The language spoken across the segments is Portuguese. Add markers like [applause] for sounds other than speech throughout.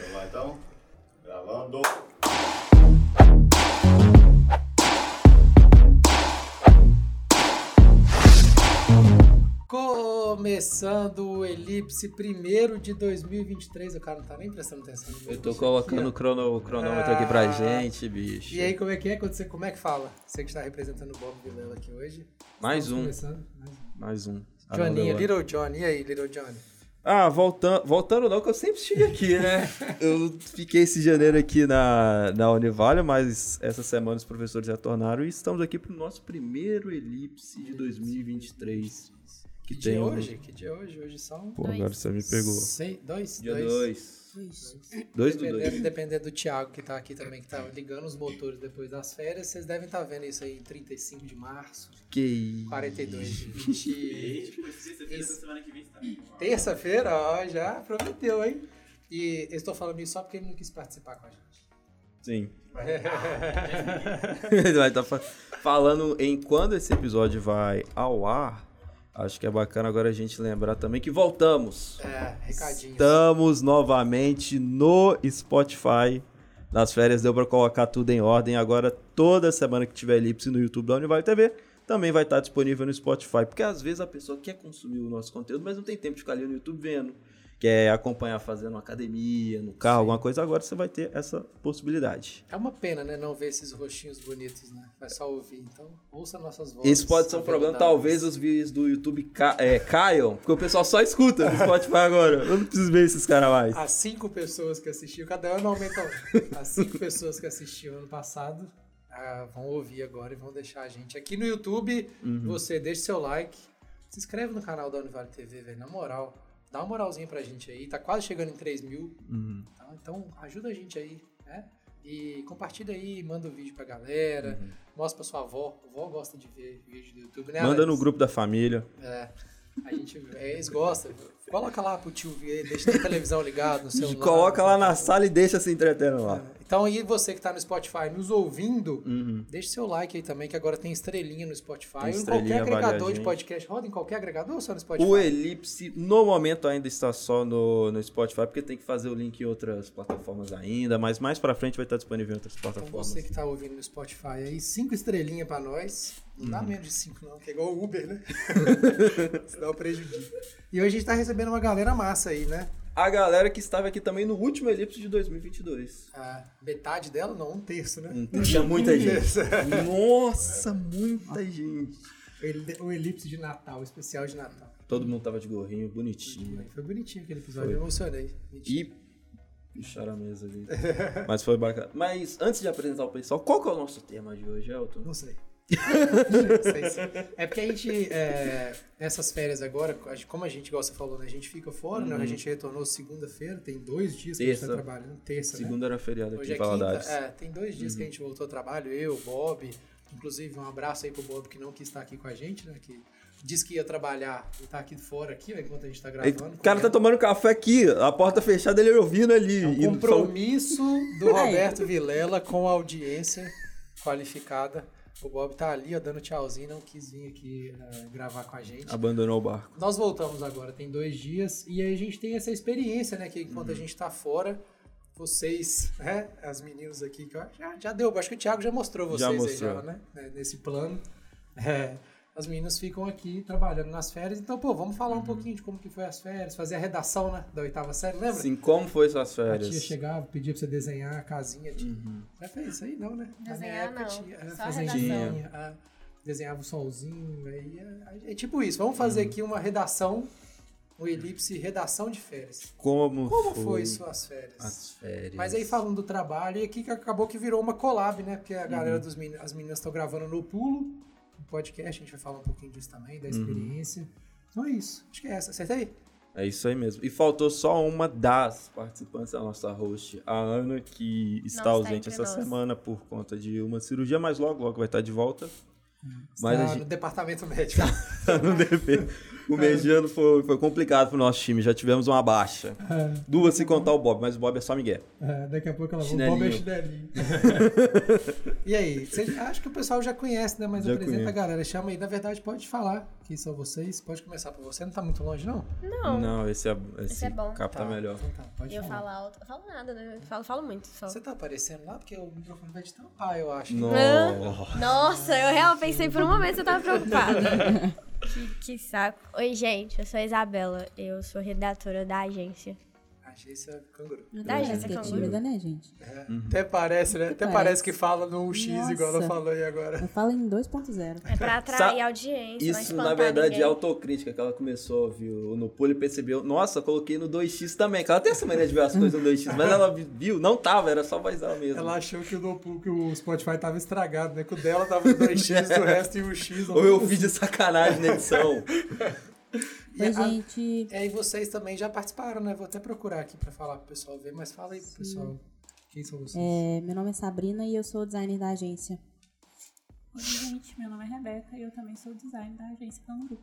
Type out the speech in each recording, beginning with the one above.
Vamos lá então? Gravando. Começando o Elipse primeiro de 2023. O cara não tá nem prestando atenção. no Eu tô colocando o, crono- o cronômetro aqui pra Ah. gente, bicho. E aí, como é que é? Quando você, como é que fala? Você que está representando o Bob Vilela aqui hoje. Mais Estamos um, Começando. Mais um. Ah, Johnny, Little Johnny. E aí, Little Johnny? Ah, voltando, voltando não, que eu sempre estive aqui, né? [laughs] eu fiquei esse janeiro aqui na, na Univale, mas essa semana os professores retornaram e estamos aqui pro nosso primeiro Elipse de 2023. Que, Que dia tem é um- hoje? Que dia é hoje? Hoje são... Pô, agora você me pegou. Seis, dois? Dia dois. 2. 2 do Dependendo, 2. dependendo do Thiago que tá aqui também, que tá ligando os motores depois das férias, vocês devem estar vendo isso aí em 35 de março, Que isso. 42 de 20... Sexta-feira da semana que vem está. Terça-feira, ó, já prometeu, hein? E eu estou falando isso só porque ele não quis participar com a gente. Sim. [laughs] [laughs] Ele vai estar falando em quando esse episódio vai ao ar. Acho que é bacana agora a gente lembrar também que voltamos. É, recadinhos. Estamos novamente no Spotify. Nas férias deu pra colocar tudo em ordem. Agora, toda semana que tiver elipse no YouTube da Univale TV, também vai estar disponível no Spotify. Porque às vezes a pessoa quer consumir o nosso conteúdo, mas não tem tempo de ficar ali no YouTube vendo. Quer acompanhar fazendo uma academia, no carro, alguma coisa. Agora você vai ter essa possibilidade. É uma pena, né, não ver esses rostinhos bonitos, né? Vai só ouvir. Então, ouça nossas vozes. Esse pode ser um problema, talvez os vídeos do YouTube ca- é, caiam, porque o pessoal só escuta no Spotify agora. Eu não preciso ver esses caras mais. As cinco pessoas que assistiam, cada ano aumenta um. As cinco pessoas que assistiam ano passado ah, vão ouvir agora e vão deixar a gente aqui no YouTube. Uhum. Você deixa seu like, se inscreve no canal da Univale TV, velho, na moral. Dá uma moralzinha pra gente aí, tá quase chegando em 3 mil. Uhum. tá? Então ajuda a gente aí, né? E compartilha aí, manda o vídeo pra galera, mostra pra sua avó. A avó gosta de ver vídeo do YouTube, né? Uhum. Manda Alex? no grupo da família. É. A gente, é, eles gostam. Coloca lá pro tio ver, deixa a televisão ligada no celular. Coloca lá na sala e deixa se entretendo lá. Então aí você que tá no Spotify nos ouvindo, Uhum. deixa seu like aí também, que agora tem estrelinha no Spotify. Tem ou em estrelinha, qualquer agregador de podcast. Roda em qualquer agregador ou só no Spotify? O Elipse, no momento, ainda está só no, no Spotify, porque tem que fazer o link em outras plataformas ainda, mas mais pra frente vai estar disponível em outras Então plataformas. você que tá ouvindo no Spotify aí, cinco estrelinhas pra nós. Não dá menos de cinco não, que é igual o Uber, né? [laughs] Senão prejudica. E hoje a gente tá recebendo uma galera massa aí, né? A galera que estava aqui também no último Elipse de 2022. A metade dela, não, um terço, né? Hum, Tinha muita Um gente. terço. Nossa, muita gente. O el- O elipse de Natal, o especial de Natal. Todo mundo tava de gorrinho, bonitinho. Foi bonitinho aquele episódio, Foi. eu emocionei. Mentira. E picharam a mesa ali. Mas foi bacana. Mas antes de apresentar o pessoal, qual que é o nosso tema de hoje, Elton? Não sei. É porque a gente, é, nessas férias agora, como a gente, igual você falou, né, a gente fica fora, né? A gente retornou segunda-feira, tem dois dias que a gente tá trabalhando, terça, né? Segunda era feriado aqui Hoje é em quinta, Valadares. é, tem dois dias que a gente voltou ao trabalho, eu, Bob, inclusive um abraço aí pro Bob que não quis estar aqui com a gente, né, que disse que ia trabalhar e tá aqui fora aqui, ó, enquanto a gente tá gravando. O cara tá tomando café aqui, a porta fechada, ele ouvindo ali. É um compromisso do Roberto Vilela com a audiência qualificada. O Bob tá ali, ó, dando tchauzinho, não quis vir aqui eh, gravar com a gente. Abandonou o barco. Nós voltamos agora, tem dois dias, e aí a gente tem essa experiência, né? Que enquanto a Uhum. gente tá fora, vocês, né? As meninas aqui, que já, já deu, acho que o Thiago já mostrou vocês Já aí, mostrou. já, né? né, Nesse plano. [laughs] É, as meninas ficam aqui trabalhando nas férias, então, pô, vamos falar um Uhum. pouquinho de como que foi as férias, fazer a redação, né? Da oitava série, lembra? Assim, como foi suas A tia férias? Uhum. chegava, pedia pra você desenhar a casinha. Tia. Já fez isso aí? Não, né? Na minha Desenhar, época não. tinha. é, Só a redação. ah, desenhava o solzinho. Aí, é, é tipo isso. Vamos fazer Uhum. aqui uma redação, um elipse, redação de férias. Como, Como foi suas férias? as férias? Mas aí falando do trabalho, e aqui que acabou que virou uma collab, né? Porque a Uhum. galera dos meninos, as meninas estão gravando no pulo, no podcast, a gente vai falar um pouquinho disso também, Uhum. da experiência. Então é isso. Acho que é essa. Acertei? É isso aí mesmo. E faltou só uma das participantes da nossa host, a Ana, que está está ausente essa nós. semana por conta de uma cirurgia, mas logo, logo vai estar de volta. Mas Está a no gente departamento médico. [laughs] tá no dever. [laughs] O mediano foi, foi complicado pro nosso time. Já tivemos uma baixa. Duas se contar o Bob, mas o Bob é só Miguel. É, daqui a pouco ela Chinelinho. Bob é chinelinho. [laughs] e aí, cê, acho que o pessoal já conhece, né? Mas Já apresenta conhece. a galera. Chama aí. Na verdade, pode falar que são vocês. Pode começar por você. Não tá muito longe, não? Não, Não, esse é, esse Esse é bom. capta melhor. Então tá, pode eu falar. falo alto. Eu falo nada, né? Eu falo, falo muito só. Você tá aparecendo lá porque o microfone vai te tampar, eu acho. Nossa. Nossa, eu realmente pensei por um momento que eu tava preocupada. [laughs] que, que saco. Oi, gente, eu sou a Isabela. Eu sou redatora da agência. Agência Canguru. Da agência que é Canguru. tímida, né, gente? É, Até parece, né? Até parece. parece que fala no X igual ela Nossa. falou aí agora. Eu falo em 2.0. É pra atrair Sa- audiência, Isso, na verdade, ninguém. é autocrítica que ela começou a ouvir no pulo e percebeu. Nossa, coloquei no 2x também. que Ela tem essa mania de ver as coisas no 2x, [laughs] mas ela viu, não tava, era só voz dela mesmo. Ela achou que o, no- que o Spotify tava estragado, né? Que o dela tava em 2x, o resto em 1x. [laughs] Ou eu fiz de sacanagem na edição. [laughs] E a- gente. É, e vocês também já participaram, né? Vou até procurar aqui pra falar pro pessoal ver, mas fala aí pro pessoal. Quem são vocês? É, meu nome é Sabrina e eu sou designer da agência. Oi, gente, meu nome é Rebeca e eu também sou design da agência Canguru.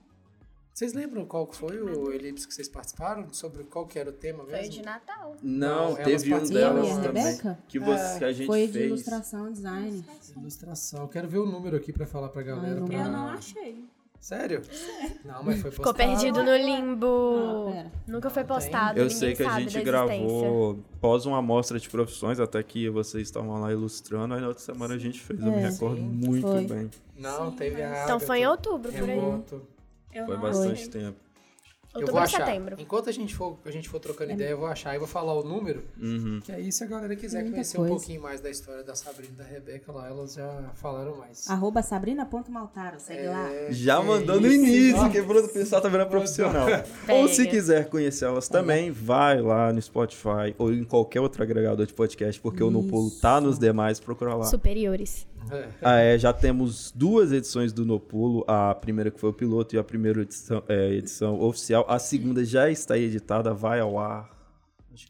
Vocês lembram qual que foi o Elipse que vocês participaram? Sobre qual que era o tema Foi mesmo? de Natal. Não, Não, teve um elas delas também. Rebeca? Que, você, que a gente Foi de fez. ilustração e design. Ilustração. Eu quero ver o número aqui pra falar pra galera. Ah, eu pra- Eu não achei. Sério? Não, mas foi Ficou postado. perdido no limbo. Pera. Nunca foi Não postado. Eu ninguém sei que a gente gravou pós uma amostra de profissões, até que vocês estavam lá ilustrando, aí na outra semana a gente fez. eu me É. recordo Sim, muito foi. bem. Não, teve a Então foi em outubro, por aí. Foi não bastante achei. Tempo. Eu Outubro vou achar. setembro. Enquanto a gente for, a gente for trocando ideia, eu vou achar e vou falar o número. Uhum. Que aí, se a galera quiser Muita conhecer um coisa. pouquinho mais da história da Sabrina e da Rebeca lá, elas já falaram mais. Arroba sabrina.maltaro, segue lá. É, Já mandou no isso, início, ó. que o pessoal tá virando profissional. [laughs] ou se quiser conhecer elas também, vai lá no Spotify ou em qualquer outro agregador de podcast, porque o No Pulo tá nos demais, procura lá. Superiores. É. Ah, é, já temos duas edições do No Pulo, a primeira que foi o piloto e a primeira edição, é, edição oficial. A segunda já está editada, vai ao ar.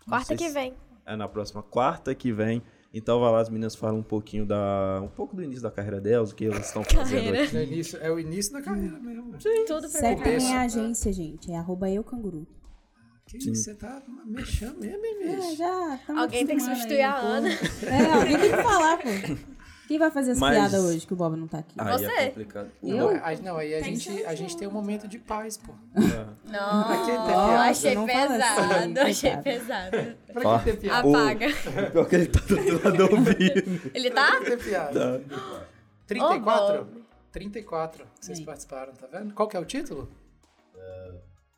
Quarta que vem. É na próxima quarta que vem. Então vai lá, as meninas falam um pouquinho da. um pouco do início da carreira delas, o que elas estão fazendo Carreira. aqui. No início, é o início da carreira mesmo. Tudo pra Segue começo. a agência, gente. É arroba eu canguru. Que você tá mexendo mesmo, hein, É, bicho? já tamo Alguém tem que substituir aí, a pô. Ana. É, alguém tem que falar, pô. Quem vai fazer as Mas- piadas hoje que o Bob não tá aqui? Aí Você. é complicado. Eu? Não, aí- não, aí a Tem gente, a gente tem um momento de paz, pô. Não, Pra que ter piada? achei Não pesado. assim, achei pesado. Pra que ter piada? Apaga. Pior que ele tá do lado ouvindo. Ele tá? Pra que ter piada? 34? 34 que vocês Aí. participaram, tá vendo? Qual que é o título?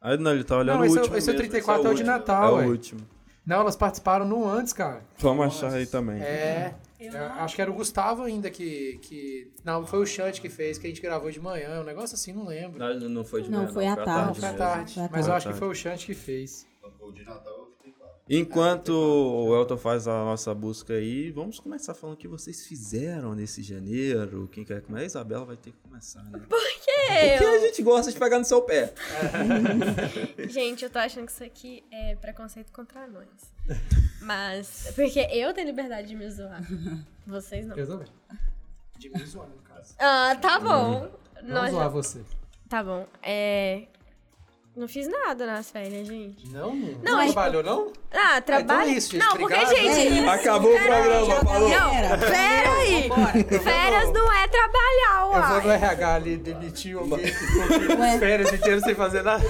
Aí não, ele tá olhando Não, o esse é o- último. esse é o mesmo, 34 é o de último. Natal, É ué. o último. Não, elas participaram no antes, cara. Vamos achar aí também. É. Eu eu não acho que era o Gustavo ainda que, que. Não, foi o Chante que fez, que a gente gravou de manhã. Um negócio assim, não lembro. Não, não foi de Não, manhã, foi à Não, tarde. foi à tarde. Foi à Mas eu tarde. acho que foi o Chante que fez. O de Natal. Enquanto o Elton faz a nossa busca aí, vamos começar falando o que vocês fizeram nesse janeiro. Quem quer começar? A Isabela vai ter que começar, né? Porque Eu. a gente gosta de pegar no seu pé. [laughs] Gente, eu tô achando que isso aqui é preconceito contra nós. Mas. Porque eu tenho liberdade de me zoar. Vocês não. Eu também. De mim zoar, no caso. Ah, tá bom. Não Nós zoar você. Tá bom. É. Não fiz nada nas férias, gente. Não? Não, Não, é- trabalhou, não? Ah, trabalho. então é isso, gente. não, porque, Obrigado. gente. Acabou o programa, falou. Não, pera aí. Férias não é trabalhar, Eu vou no uai. RH ali demitir alguém que ficou [laughs] Ué. férias inteiro sem fazer nada.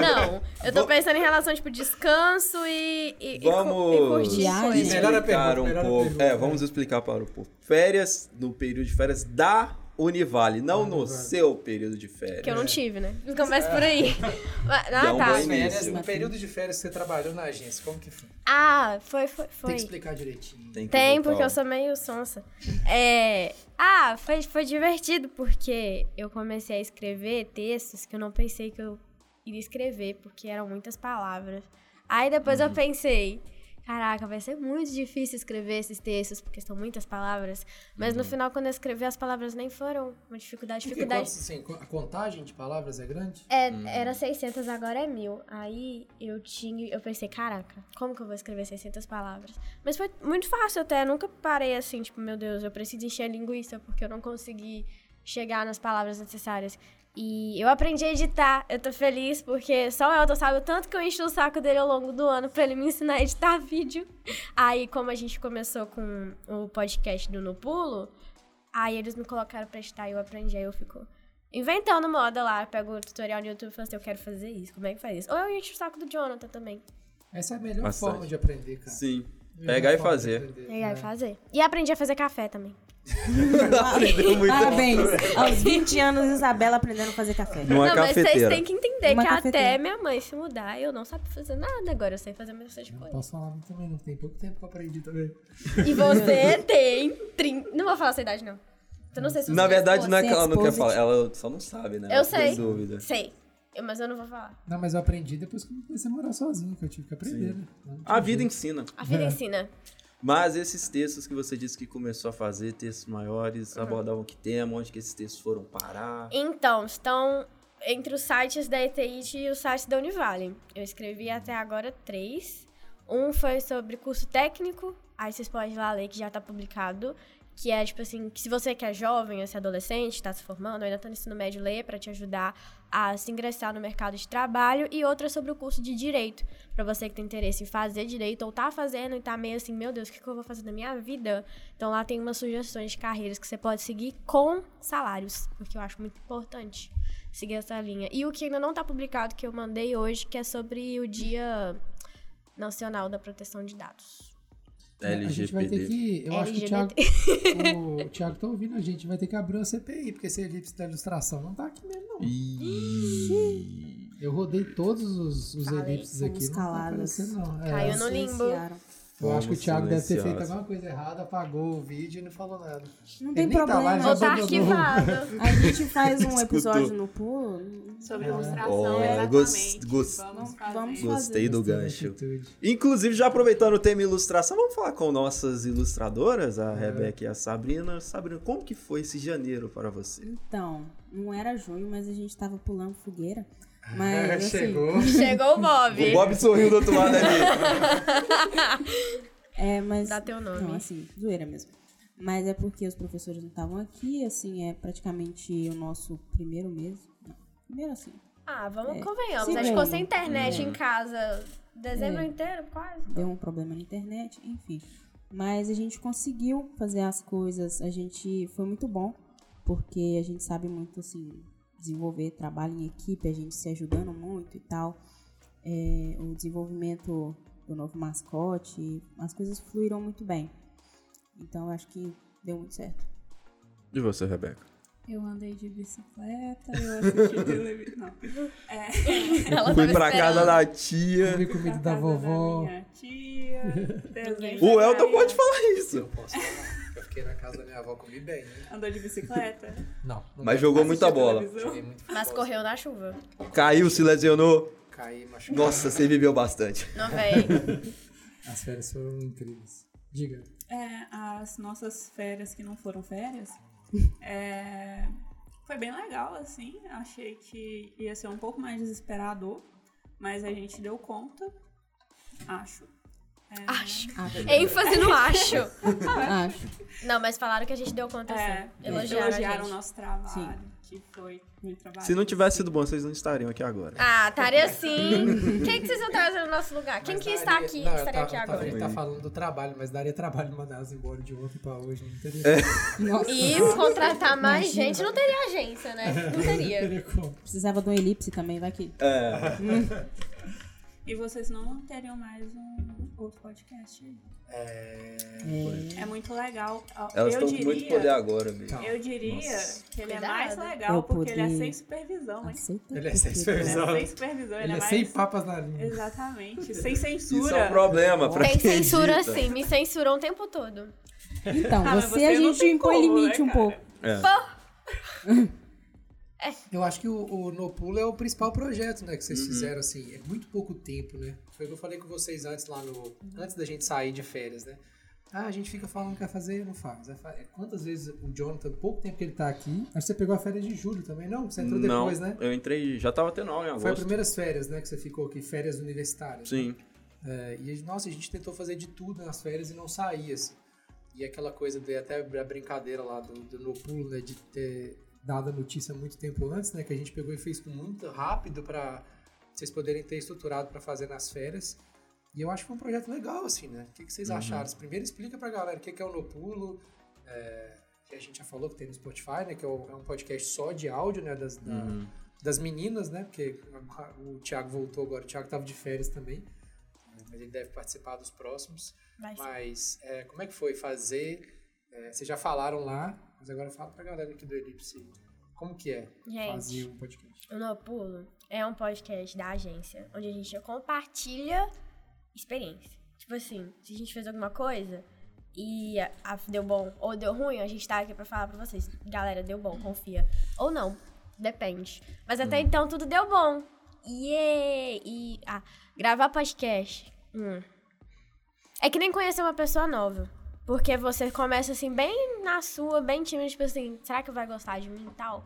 Não, eu tô pensando em relação, tipo, descanso e, e, Vamos e curtir. Melhor a explicar pergunta, um pouco. É, vamos explicar para o povo. Férias, no período de férias da Univale, não no Univale. seu período de férias. Que eu não tive, né? Começa por aí. [laughs] É Ah, um tá. bom Férias, no período de férias que você trabalhou na agência, como que foi? Ah, foi, foi, Tem foi. que explicar direitinho. Tem, que Tem, porque eu sou meio sonsa. É... Ah, foi, foi divertido, porque eu comecei a escrever textos que eu não pensei que eu iria escrever, porque eram muitas palavras. Aí depois Uhum. eu pensei, caraca, vai ser muito difícil escrever esses textos, porque são muitas palavras. Mas Uhum. no final, quando eu escrevi, as palavras nem foram uma dificuldade. Porque dificuldade. quantos, assim, a contagem de palavras é grande? É, Uhum. era 600, agora é mil. Aí eu tinha, eu pensei, caraca, como que eu vou escrever 600 palavras? Mas foi muito fácil até, nunca parei assim, tipo, meu Deus, eu preciso encher linguiça porque eu não consegui chegar nas palavras necessárias. E eu aprendi a editar. Eu tô feliz porque só o Elton sabe o tanto que eu enchi o saco dele ao longo do ano pra ele me ensinar a editar [laughs] vídeo. Aí, como a gente começou com o podcast do No Pulo, aí eles me colocaram pra editar e eu aprendi. Aí eu fico inventando moda lá. Eu pego o tutorial no YouTube e falo assim, eu quero fazer isso. Como é que faz isso? Ou eu encho o saco do Jonathan também. Essa é a melhor Bastante. forma de aprender, cara. Sim. Pegar e forma de fazer. aprender, E né? fazer. E aprendi a fazer café também. Aprendeu muito. Parabéns. Aos 20 anos, Isabela aprendendo a fazer café. Numa não, mas vocês cafeteira. têm que entender Uma que cafeteira. até minha mãe se mudar, eu não sabia fazer nada. Agora eu sei fazer bastante Não coisa. posso falar também, não tem pouco tempo que eu aprendi também. E você tem 30. Não vou falar a sua idade, não. Eu não sei se você Na verdade, expôs. não é que ela não quer falar, ela só não sabe, né? Eu Ela sei. Dúvida. Sei. Eu- Mas eu não vou falar. Não, mas eu aprendi depois que eu comecei a morar sozinho, que eu tive que aprender, né? Não A vida ensina. A vida É. ensina. Mas esses textos que você disse que começou a fazer, textos maiores, Uhum. abordavam que tema, onde que esses textos foram parar. Então, estão entre os sites da ETIT e os sites da Univale. Eu escrevi até agora três. Um foi sobre curso técnico, aí vocês podem ir lá ler que já tá publicado. Que é tipo assim, que se você que é jovem, se é adolescente, tá se formando, ainda tá no ensino médio, lê pra te ajudar a se ingressar no mercado de trabalho. E outra sobre o curso de direito, pra você que tem interesse em fazer direito ou tá fazendo e tá meio assim, meu Deus, o que, que eu vou fazer na minha vida? Então lá tem umas sugestões de carreiras que você pode seguir com salários, porque eu acho muito importante seguir essa linha. E o que ainda não tá publicado, que eu mandei hoje, que é sobre o Dia Nacional da Proteção de Dados. É, A gente vai ter que. Eu acho que o Thiago, LGBT. o Thiago tá ouvindo a gente, vai ter que abrir uma CPI, porque esse elipse da ilustração não tá aqui mesmo, não. Eu rodei todos os, os Falei, elipses aqui, não tá aparecendo, não. É, Caiu no limbo. Eu acho que o Thiago deve ter feito alguma coisa errada, apagou o vídeo e não falou nada. Não Ele tem nem tá lá, problema. tá arquivado. [laughs] A gente faz um [laughs] episódio no pulo. Sobre Ah. ilustração, Ó, exatamente. gost- gost- Vamos fazer. vamos Gostei do Gostei da gancho. Inclusive, já aproveitando o tema ilustração, vamos falar com nossas ilustradoras, É. a Rebeca e a Sabrina. Sabrina, como que foi esse janeiro para você? Então, não era junho, mas a gente tava pulando fogueira. Mas, [laughs] assim, Chegou. [laughs] Chegou o Bob. O Bob sorriu do outro lado ali. [laughs] É, mas. Dá teu nome. Não, assim, zoeira mesmo. Mas é porque os professores não estavam aqui, assim, é praticamente o nosso primeiro mês. Não, primeiro assim. Ah, vamos, É. convenhamos. Sim, A gente ficou sem internet em casa dezembro É. inteiro, quase. Deu um problema na internet, enfim. Mas a gente conseguiu fazer as coisas, a gente. Foi muito bom, porque a gente sabe muito, assim, desenvolver trabalho em equipe, a gente se ajudando muito e tal. É, o desenvolvimento do novo mascote, as coisas fluíram muito bem. Então eu acho que deu muito certo. E você, Rebeca? Eu andei de bicicleta, eu assisti [laughs] televisão. Não. É, [laughs] Ela Fui pra casa esperando. da tia. Comi comida da casa vovó. minha tia. [laughs] O da Elton pode falar isso. Eu posso falar. Fiquei na casa da minha avó, comi bem, né? Andou de bicicleta? Não. não Mas jogou muita bola. muito. Mas correu na chuva. Caiu, se lesionou. Caí, machucado. Nossa, você viveu bastante. Não, véi. [laughs] As férias foram incríveis. Diga. É, as nossas férias que não foram férias, é, foi bem legal, assim. Achei que ia ser um pouco mais desesperador, mas a gente deu conta, acho. É, Acho. Acho. ênfase no acho. [laughs] Acho. Não, mas falaram que a gente deu conta É, assim. Elogiaram, a gente. o nosso trabalho, que foi muito trabalho. Se não tivesse sido bom, vocês não estariam aqui agora. Ah, estaria assim. Quem que vocês vão trazer no nosso lugar? Quem Mas que daria- está aqui não, estaria tava- aqui agora? Ele tá falando do trabalho, mas daria trabalho mandar elas embora de ontem pra hoje, não teria. Nossa, E contratar mais gente não teria agência, né? Não Não teria. precisava de um elipse também, vai que. É. [laughs] E vocês não teriam mais um outro podcast aí. É... É muito legal. Elas eu estão diria, com muito poder agora, mesmo. Eu diria Nossa. que ele é Cuidado. mais legal Eu porque ele é sem supervisão, hein? Ele é sem porque- Ele supervisão. é sem supervisão, ele, Ele é é mais... sem papas na língua. Exatamente, sem Isso censura. é um problema pra Tem quem censura edita. sim, me censurou o tempo todo. Então, Ah, você, você a gente impõe como, limite né, um pouco. É. [laughs] Eu acho que o, o No Pulo é o principal projeto, né, que vocês Uhum. fizeram, assim, é muito pouco tempo, né? Foi o que eu falei com vocês antes lá no... Antes da gente sair de férias, né? Ah, a gente fica falando que vai fazer e não faz. Fa- Quantas vezes o Jonathan, pouco tempo que ele tá aqui, acho que você pegou a férias de julho também, não? Você entrou Não, depois, né? eu entrei, já tava tendo aula em Foi as agosto. primeiras férias, né, que você ficou aqui, férias universitárias. Sim. É, e, nossa, a gente tentou fazer de tudo nas férias e não saía, assim. E aquela coisa de até a brincadeira lá do, do no pulo, né, de ter dado a notícia muito tempo antes, né? Que a gente pegou e fez muito rápido para vocês poderem ter estruturado para fazer nas férias. E eu acho que foi um projeto legal, assim, né? O que, que vocês acharam? Primeiro explica pra galera o que, que é o No Pulo, é, que a gente já falou que tem no Spotify, né? Que é é um podcast só de áudio, né? Das, da- das meninas, né? Porque o Thiago voltou agora, o Thiago tava de férias também. Mas ele deve participar dos próximos. Ser. Mas é, como é que foi fazer? é, vocês já falaram lá, mas agora fala pra galera aqui do Elipse. Como que é Gente. fazer um podcast? O No Pulo é um podcast da agência, onde a gente compartilha experiência. Tipo assim, se a gente fez alguma coisa e a, a- deu bom ou deu ruim, a gente tá aqui pra falar pra vocês. Galera, deu bom, confia. Ou não, depende. Mas até então tudo deu bom. Yeah! E ah, gravar podcast. hum. É que nem conhecer uma pessoa nova. Porque você começa assim, bem na sua, bem tímido, tipo assim, será que vai gostar de mim e tal?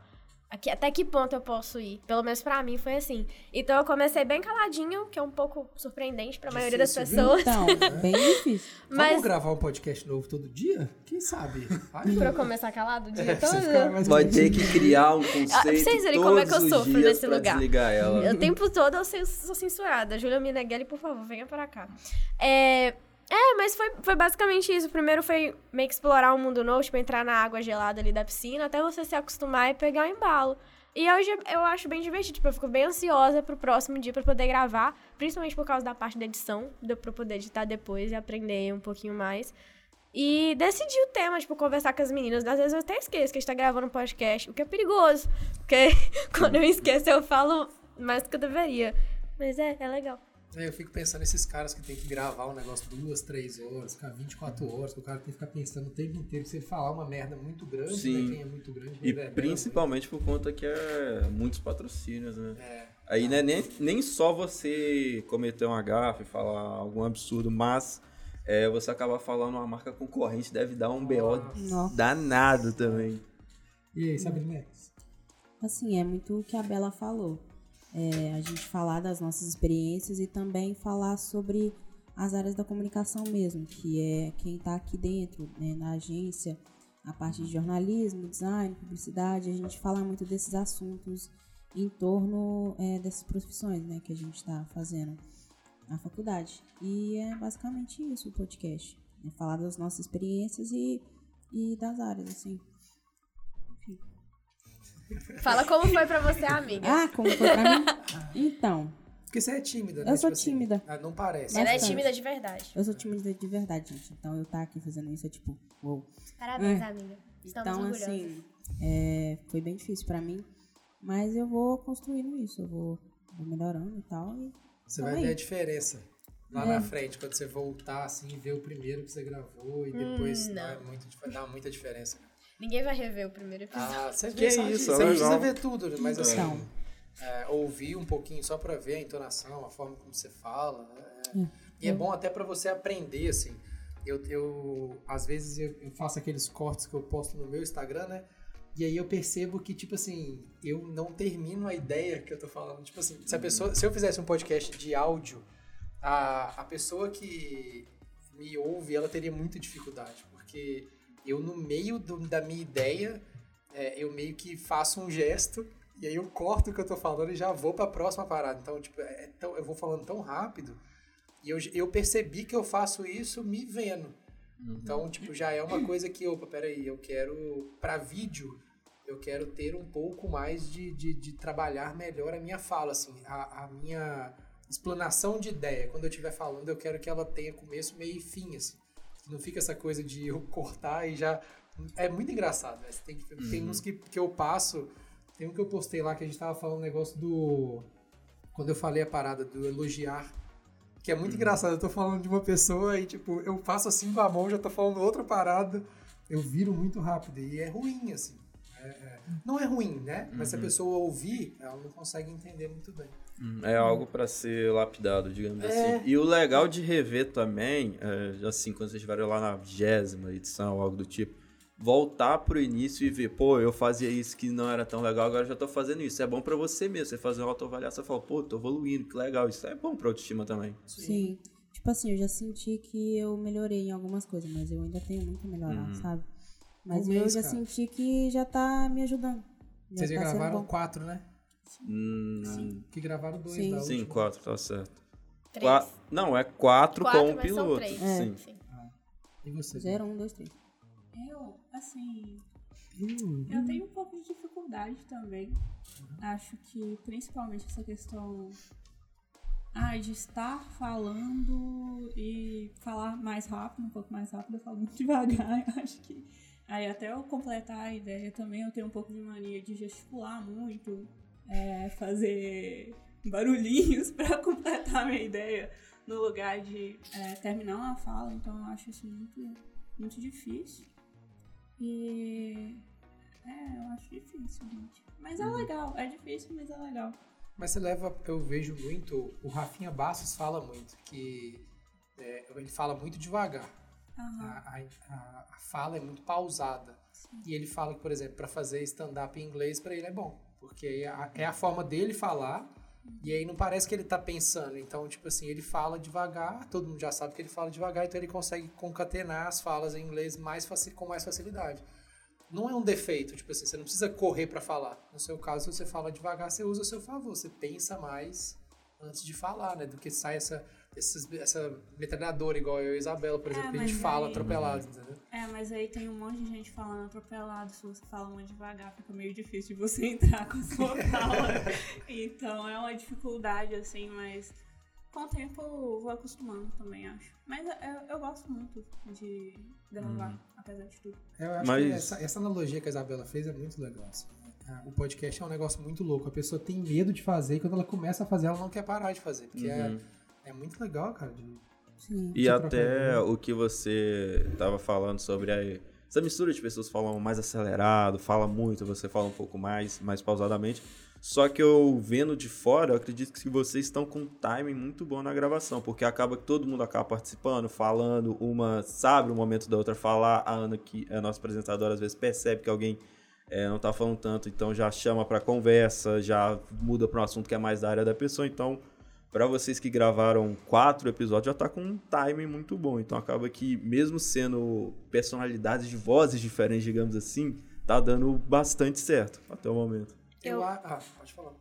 Aqui, até que ponto eu posso ir? Pelo menos pra mim foi assim. Então eu comecei bem caladinho, que é um pouco surpreendente pra maioria das viu? pessoas. Então, [laughs] bem difícil. Mas Vamos gravar um podcast novo todo dia? Quem sabe? Vai. pra eu começar calado o dia É, pra você todo. ficar mais Vai ter que criar um conceito [laughs] Ah, pra vocês verem como é que eu sofro nesse lugar. desligar ela. O tempo todo eu sou sou censurada. Júlia Mineghelli, por favor, venha para cá. É, é mas foi, foi basicamente isso. Primeiro foi meio que explorar um mundo novo, tipo, entrar na água gelada ali da piscina, até você se acostumar e pegar o embalo. E hoje eu acho bem divertido, tipo, eu fico bem ansiosa pro próximo dia pra poder gravar, principalmente por causa da parte da edição, deu pra eu poder editar depois e aprender um pouquinho mais. E decidir o tema, tipo, conversar com as meninas. Às vezes eu até esqueço que a gente tá gravando um podcast, o que é perigoso. Porque [laughs] quando eu esqueço, eu falo mais do que eu deveria. Mas é, é legal. É, eu fico pensando nesses caras que tem que gravar um negócio duas, três horas, ficar 24 horas, que o cara tem que ficar pensando o tempo inteiro. Se ele falar uma merda muito grande, Sim. né? Quem é muito grande, E reverbera principalmente por conta que é muitos patrocínios, né? É. Aí não é nem, nem só você cometer um agafe, falar algum absurdo, mas é, você acabar falando uma marca concorrente deve dar um BO Nossa. danado também. E aí, Sabrina? Assim, é muito o que a Bela falou. É, a gente falar das nossas experiências e também falar sobre as áreas da comunicação mesmo, que é quem está aqui dentro, né, na agência, a parte de jornalismo, design, publicidade, a gente fala muito desses assuntos em torno é, dessas profissões né, que a gente está fazendo na faculdade. E é basicamente isso o podcast. É falar das nossas experiências e, e das áreas, assim. Fala como foi pra você, amiga. Ah, como foi pra mim? Então, Porque você é tímida, né? Eu sou Tipo assim, tímida. ah, não parece. Ela é tímida de verdade. eu sou tímida de verdade, gente. Então eu tá aqui fazendo isso é tipo, uou. Parabéns, É. amiga. Estamos Então, orgulhosas. assim, é, foi bem difícil pra mim. Mas eu vou construindo isso, eu vou, vou melhorando e tal. E Você vai aí. ver a diferença lá É. na frente, quando você voltar assim e ver o primeiro que você gravou e depois Hum, não. dá, muito, dá muita diferença. Ninguém vai rever o primeiro episódio. Ah, você Que vê, sabe? isso, Você não precisa legal. ver tudo, né? mas assim, é, ouvir um pouquinho só pra ver a entonação, a forma como você fala. é- E é bom até pra você aprender, assim. Eu, eu às vezes eu, eu faço aqueles cortes que eu posto no meu Instagram, né? E aí eu percebo que, tipo assim, eu não termino a ideia que eu tô falando. Tipo assim, se a pessoa. Se eu fizesse um podcast de áudio, a, a pessoa que me ouve, ela teria muita dificuldade. Porque eu, no meio do- da minha ideia, é, eu meio que faço um gesto e aí eu corto o que eu tô falando e já vou pra próxima parada. Então, tipo, é tão- eu vou falando tão rápido e eu, eu percebi que eu faço isso me vendo. Então, tipo, já é uma coisa que, opa, peraí, eu quero, pra vídeo, eu quero ter um pouco mais de, de, de trabalhar melhor a minha fala, assim, a, a minha explanação de ideia. Quando eu estiver falando, eu quero que ela tenha começo, meio e fim, assim. Não fica essa coisa de eu cortar e já... É muito engraçado, né? Tem, que, tem uns que, que eu passo... Tem um que eu postei lá que a gente tava falando um negócio do... Quando eu falei a parada do elogiar que é muito engraçado, eu tô falando de uma pessoa e, tipo, eu passo assim com a mão, já tô falando outra parada, eu viro muito rápido. E é ruim, assim. É- é- Não é ruim, né? Mas se a pessoa ouvir, ela não consegue entender muito bem. É algo pra ser lapidado, digamos É. assim. E o legal de rever também, é, assim, quando vocês estiverem lá na vigésima edição, algo do tipo, voltar pro início e ver, pô, eu fazia isso que não era tão legal, agora eu já tô fazendo isso. É bom pra você mesmo, você fazer uma autoavaliação e falar, pô, tô evoluindo, que legal. Isso é bom pra autoestima também. sim. Tipo assim, eu já senti que eu melhorei em algumas coisas, mas eu ainda tenho muito a melhorar, Uhum. sabe? Mas Um eu mês, já cara. senti que já tá me ajudando. Já Vocês já tá sendo gravaram quatro, né? Hum, Que gravaram dois Sim. da sim, última. quatro, tá certo. Três. Qua- Não, é quatro, Quatro, com o piloto. três. Sim. Sim. E você? Zero, um, dois, três. Eu, assim, Hum, eu tenho um pouco de dificuldade também. Acho que principalmente essa questão ah, de estar falando e falar mais rápido, um pouco mais rápido, eu falo muito [laughs] devagar. Eu acho que. Aí até eu completar a ideia também, eu tenho um pouco de mania de gesticular muito, é, fazer barulhinhos [laughs] para completar a minha ideia no lugar de é, terminar uma fala, então eu acho isso muito, muito difícil. E. É, eu acho difícil, gente. Mas é legal, é difícil, mas é legal. Mas você leva, eu vejo muito, o Rafinha Bastos fala muito, que é, ele fala muito devagar. Aham. A, a- a- fala é muito pausada. E ele fala que, por exemplo, para fazer stand-up em inglês, para ele é bom. Porque é a, forma dele falar, e aí não parece que ele tá pensando. Então, tipo assim, ele fala devagar, todo mundo já sabe que ele fala devagar, então ele consegue concatenar as falas em inglês mais com mais facilidade. Não é um defeito, tipo assim, você não precisa correr para falar. No seu caso, se você fala devagar, você usa a seu favor, você pensa mais antes de falar, né? Do que sai essa, esses- essa metralhadora, igual eu e a Isabela, por É, exemplo, que a gente fala aí- atropelado, entendeu? É, mas aí tem um monte de gente falando atropelado. Se você fala muito devagar, fica meio difícil de você [laughs] entrar com a sua fala. então é uma dificuldade, assim, mas com o tempo eu vou acostumando também, acho. Mas eu, eu gosto muito de gravar, apesar de tudo. Eu acho Mas- que essa, essa analogia que a Isabela fez é muito legal. assim. Ah, O podcast é um negócio muito louco. A pessoa tem medo de fazer e quando ela começa a fazer, ela não quer parar de fazer. Porque Uhum. é, é muito legal, cara. de- Sim. E até o que você tava falando sobre a, essa mistura de pessoas falam mais acelerado, fala muito, você fala um pouco mais, mais pausadamente. Só que eu vendo de fora, eu acredito que vocês estão com um timing muito bom na gravação, porque acaba que todo mundo acaba participando, falando, uma sabe o momento da outra falar, a Ana, que é a nossa apresentadora, às vezes percebe que alguém é, não tá falando tanto, então já chama pra conversa, já muda pra um assunto que é mais da área da pessoa, então Pra vocês que gravaram quatro episódios, já tá com um timing muito bom. Então acaba que, mesmo sendo personalidades de vozes diferentes, digamos assim, tá dando bastante certo até o momento. Eu, Eu- a- ah, pode falar.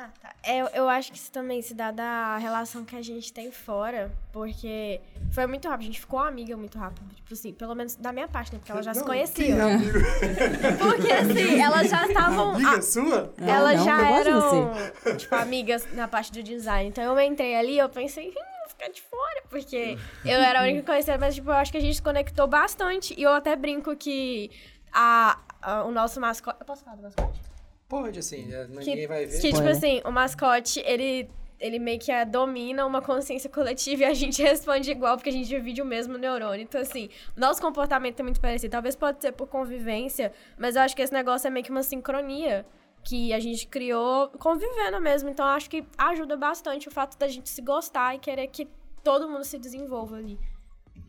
Ah, tá. É, Eu, eu acho que isso também se dá da relação que a gente tem fora, porque foi muito rápido, a gente ficou amiga muito rápido. Tipo assim, pelo menos da minha parte, né? Porque elas já se Não, conheciam. que amigo. [laughs] Porque assim, elas já estavam. Amiga ah, sua? Não, elas não, já de eram, tipo, amigas na parte do design. Então eu entrei ali e eu pensei, vou ficar de fora, porque eu era a única que conhecia, mas tipo, eu acho que a gente se conectou bastante. E eu até brinco que a, a- o nosso mascote. Eu posso falar do mascote? Pode, assim, é, ninguém que, vai ver. que tipo assim, o mascote, ele, ele meio que domina uma consciência coletiva e a [laughs] gente responde igual, porque a gente divide o mesmo neurônio. Então, assim, o nosso comportamento é muito parecido. Talvez pode ser por convivência, mas eu acho que esse negócio é meio que uma sincronia que a gente criou convivendo mesmo. Então, eu acho que ajuda bastante o fato da gente se gostar e querer que todo mundo se desenvolva ali.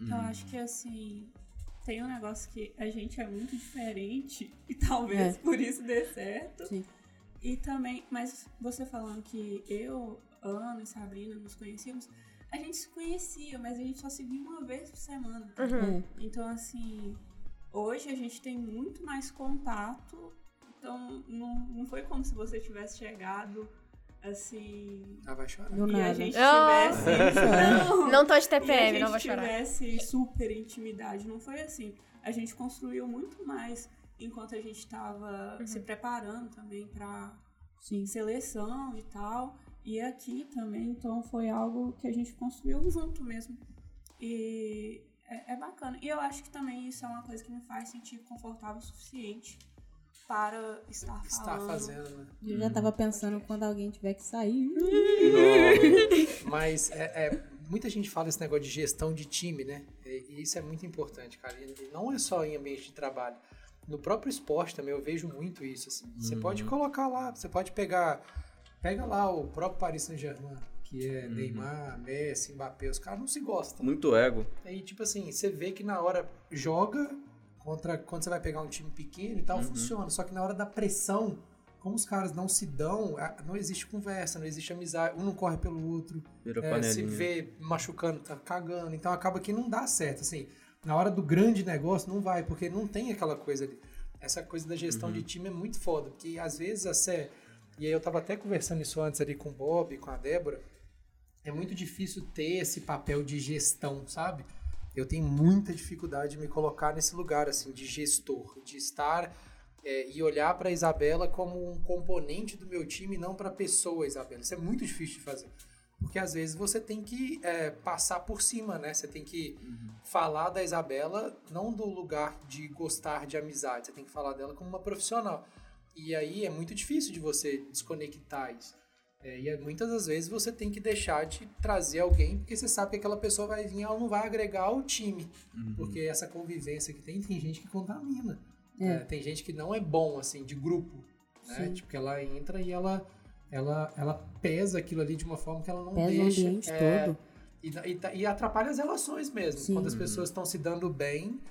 Eu acho que assim. Tem um negócio que a gente é muito diferente e talvez É. por isso dê certo. Sim. E também, mas você falando que eu, Ana e Sabrina nos conhecíamos, a gente se conhecia, mas a gente só se via uma vez por semana. Uhum. É. Então, assim, hoje a gente tem muito mais contato. Então, não, não foi como se você tivesse chegado, assim. Ah, vai chorar. Do E a nada. gente Ah. tivesse. Não! Não tô de e a TPM, gente não vou chorar. tivesse super intimidade. Não foi assim. A gente construiu muito mais enquanto a gente estava Uhum. se preparando também para Sim. seleção e tal. E aqui também, então foi algo que a gente construiu junto mesmo. E é, é bacana. E eu acho que também isso é uma coisa que me faz sentir confortável o suficiente para estar Está falando. fazendo, né? Eu já tava pensando quando alguém tiver que sair. Mas é, é, muita gente fala esse negócio de gestão de time, né? E, e isso é muito importante, cara. E não é só em ambiente de trabalho. No próprio esporte também eu vejo muito isso. assim. Você pode colocar lá, você pode pegar. Pega lá o próprio Paris Saint-Germain, que é Neymar, Messi, Mbappé, os caras não se gostam. Muito ego. Aí, tipo assim, você vê que na hora joga contra quando você vai pegar um time pequeno e tal, funciona. Só que na hora da pressão, como os caras não se dão, não existe conversa, não existe amizade, um não corre pelo outro, é, se vê machucando, tá cagando. Então acaba que não dá certo, assim. Na hora do grande negócio não vai, porque não tem aquela coisa ali. essa coisa da gestão de time é muito foda, porque às vezes a Sé, e aí eu tava até conversando isso antes ali com o Bob, com a Débora, é muito difícil ter esse papel de gestão, sabe? Eu tenho muita dificuldade de me colocar nesse lugar assim de gestor, de estar é, e olhar para Isabela como um componente do meu time, não para a pessoa Isabela. Isso é muito difícil de fazer. Porque às vezes você tem que é, passar por cima, né? Você tem que falar da Isabela não do lugar de gostar de amizade, você tem que falar dela como uma profissional. E aí é muito difícil de você desconectar isso. É, e é, muitas das vezes você tem que deixar de trazer alguém, porque você sabe que aquela pessoa vai vir, ela não vai agregar ao time. Porque essa convivência que tem, tem gente que contamina. É. É, tem gente que não é bom, assim, de grupo. Né? Sim. Tipo, que ela entra e ela, ela, ela pesa aquilo ali de uma forma que ela não Pesa o deixa. ambiente é, todo. E, e, tá- e atrapalha as relações mesmo. Sim. Quando as pessoas estão se dando bem,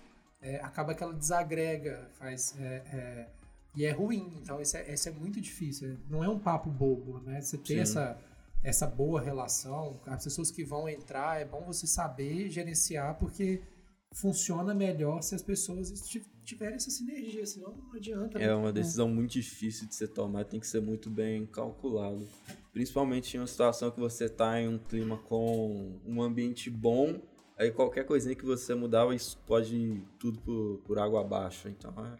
é, acaba que ela desagrega, faz. É, é, e é ruim. Então, isso é, isso é muito difícil. Não é um papo bobo, né? Você ter Sim. essa, essa boa relação, as pessoas que vão entrar, é bom você saber gerenciar, porque funciona melhor se as pessoas tiverem essa sinergia, senão não adianta. É né? uma decisão muito difícil de ser tomada, tem que ser muito bem calculado. Principalmente em uma situação que você tá em um clima com um ambiente bom, aí qualquer coisinha que você mudar, isso pode ir tudo por, por água abaixo. Então é,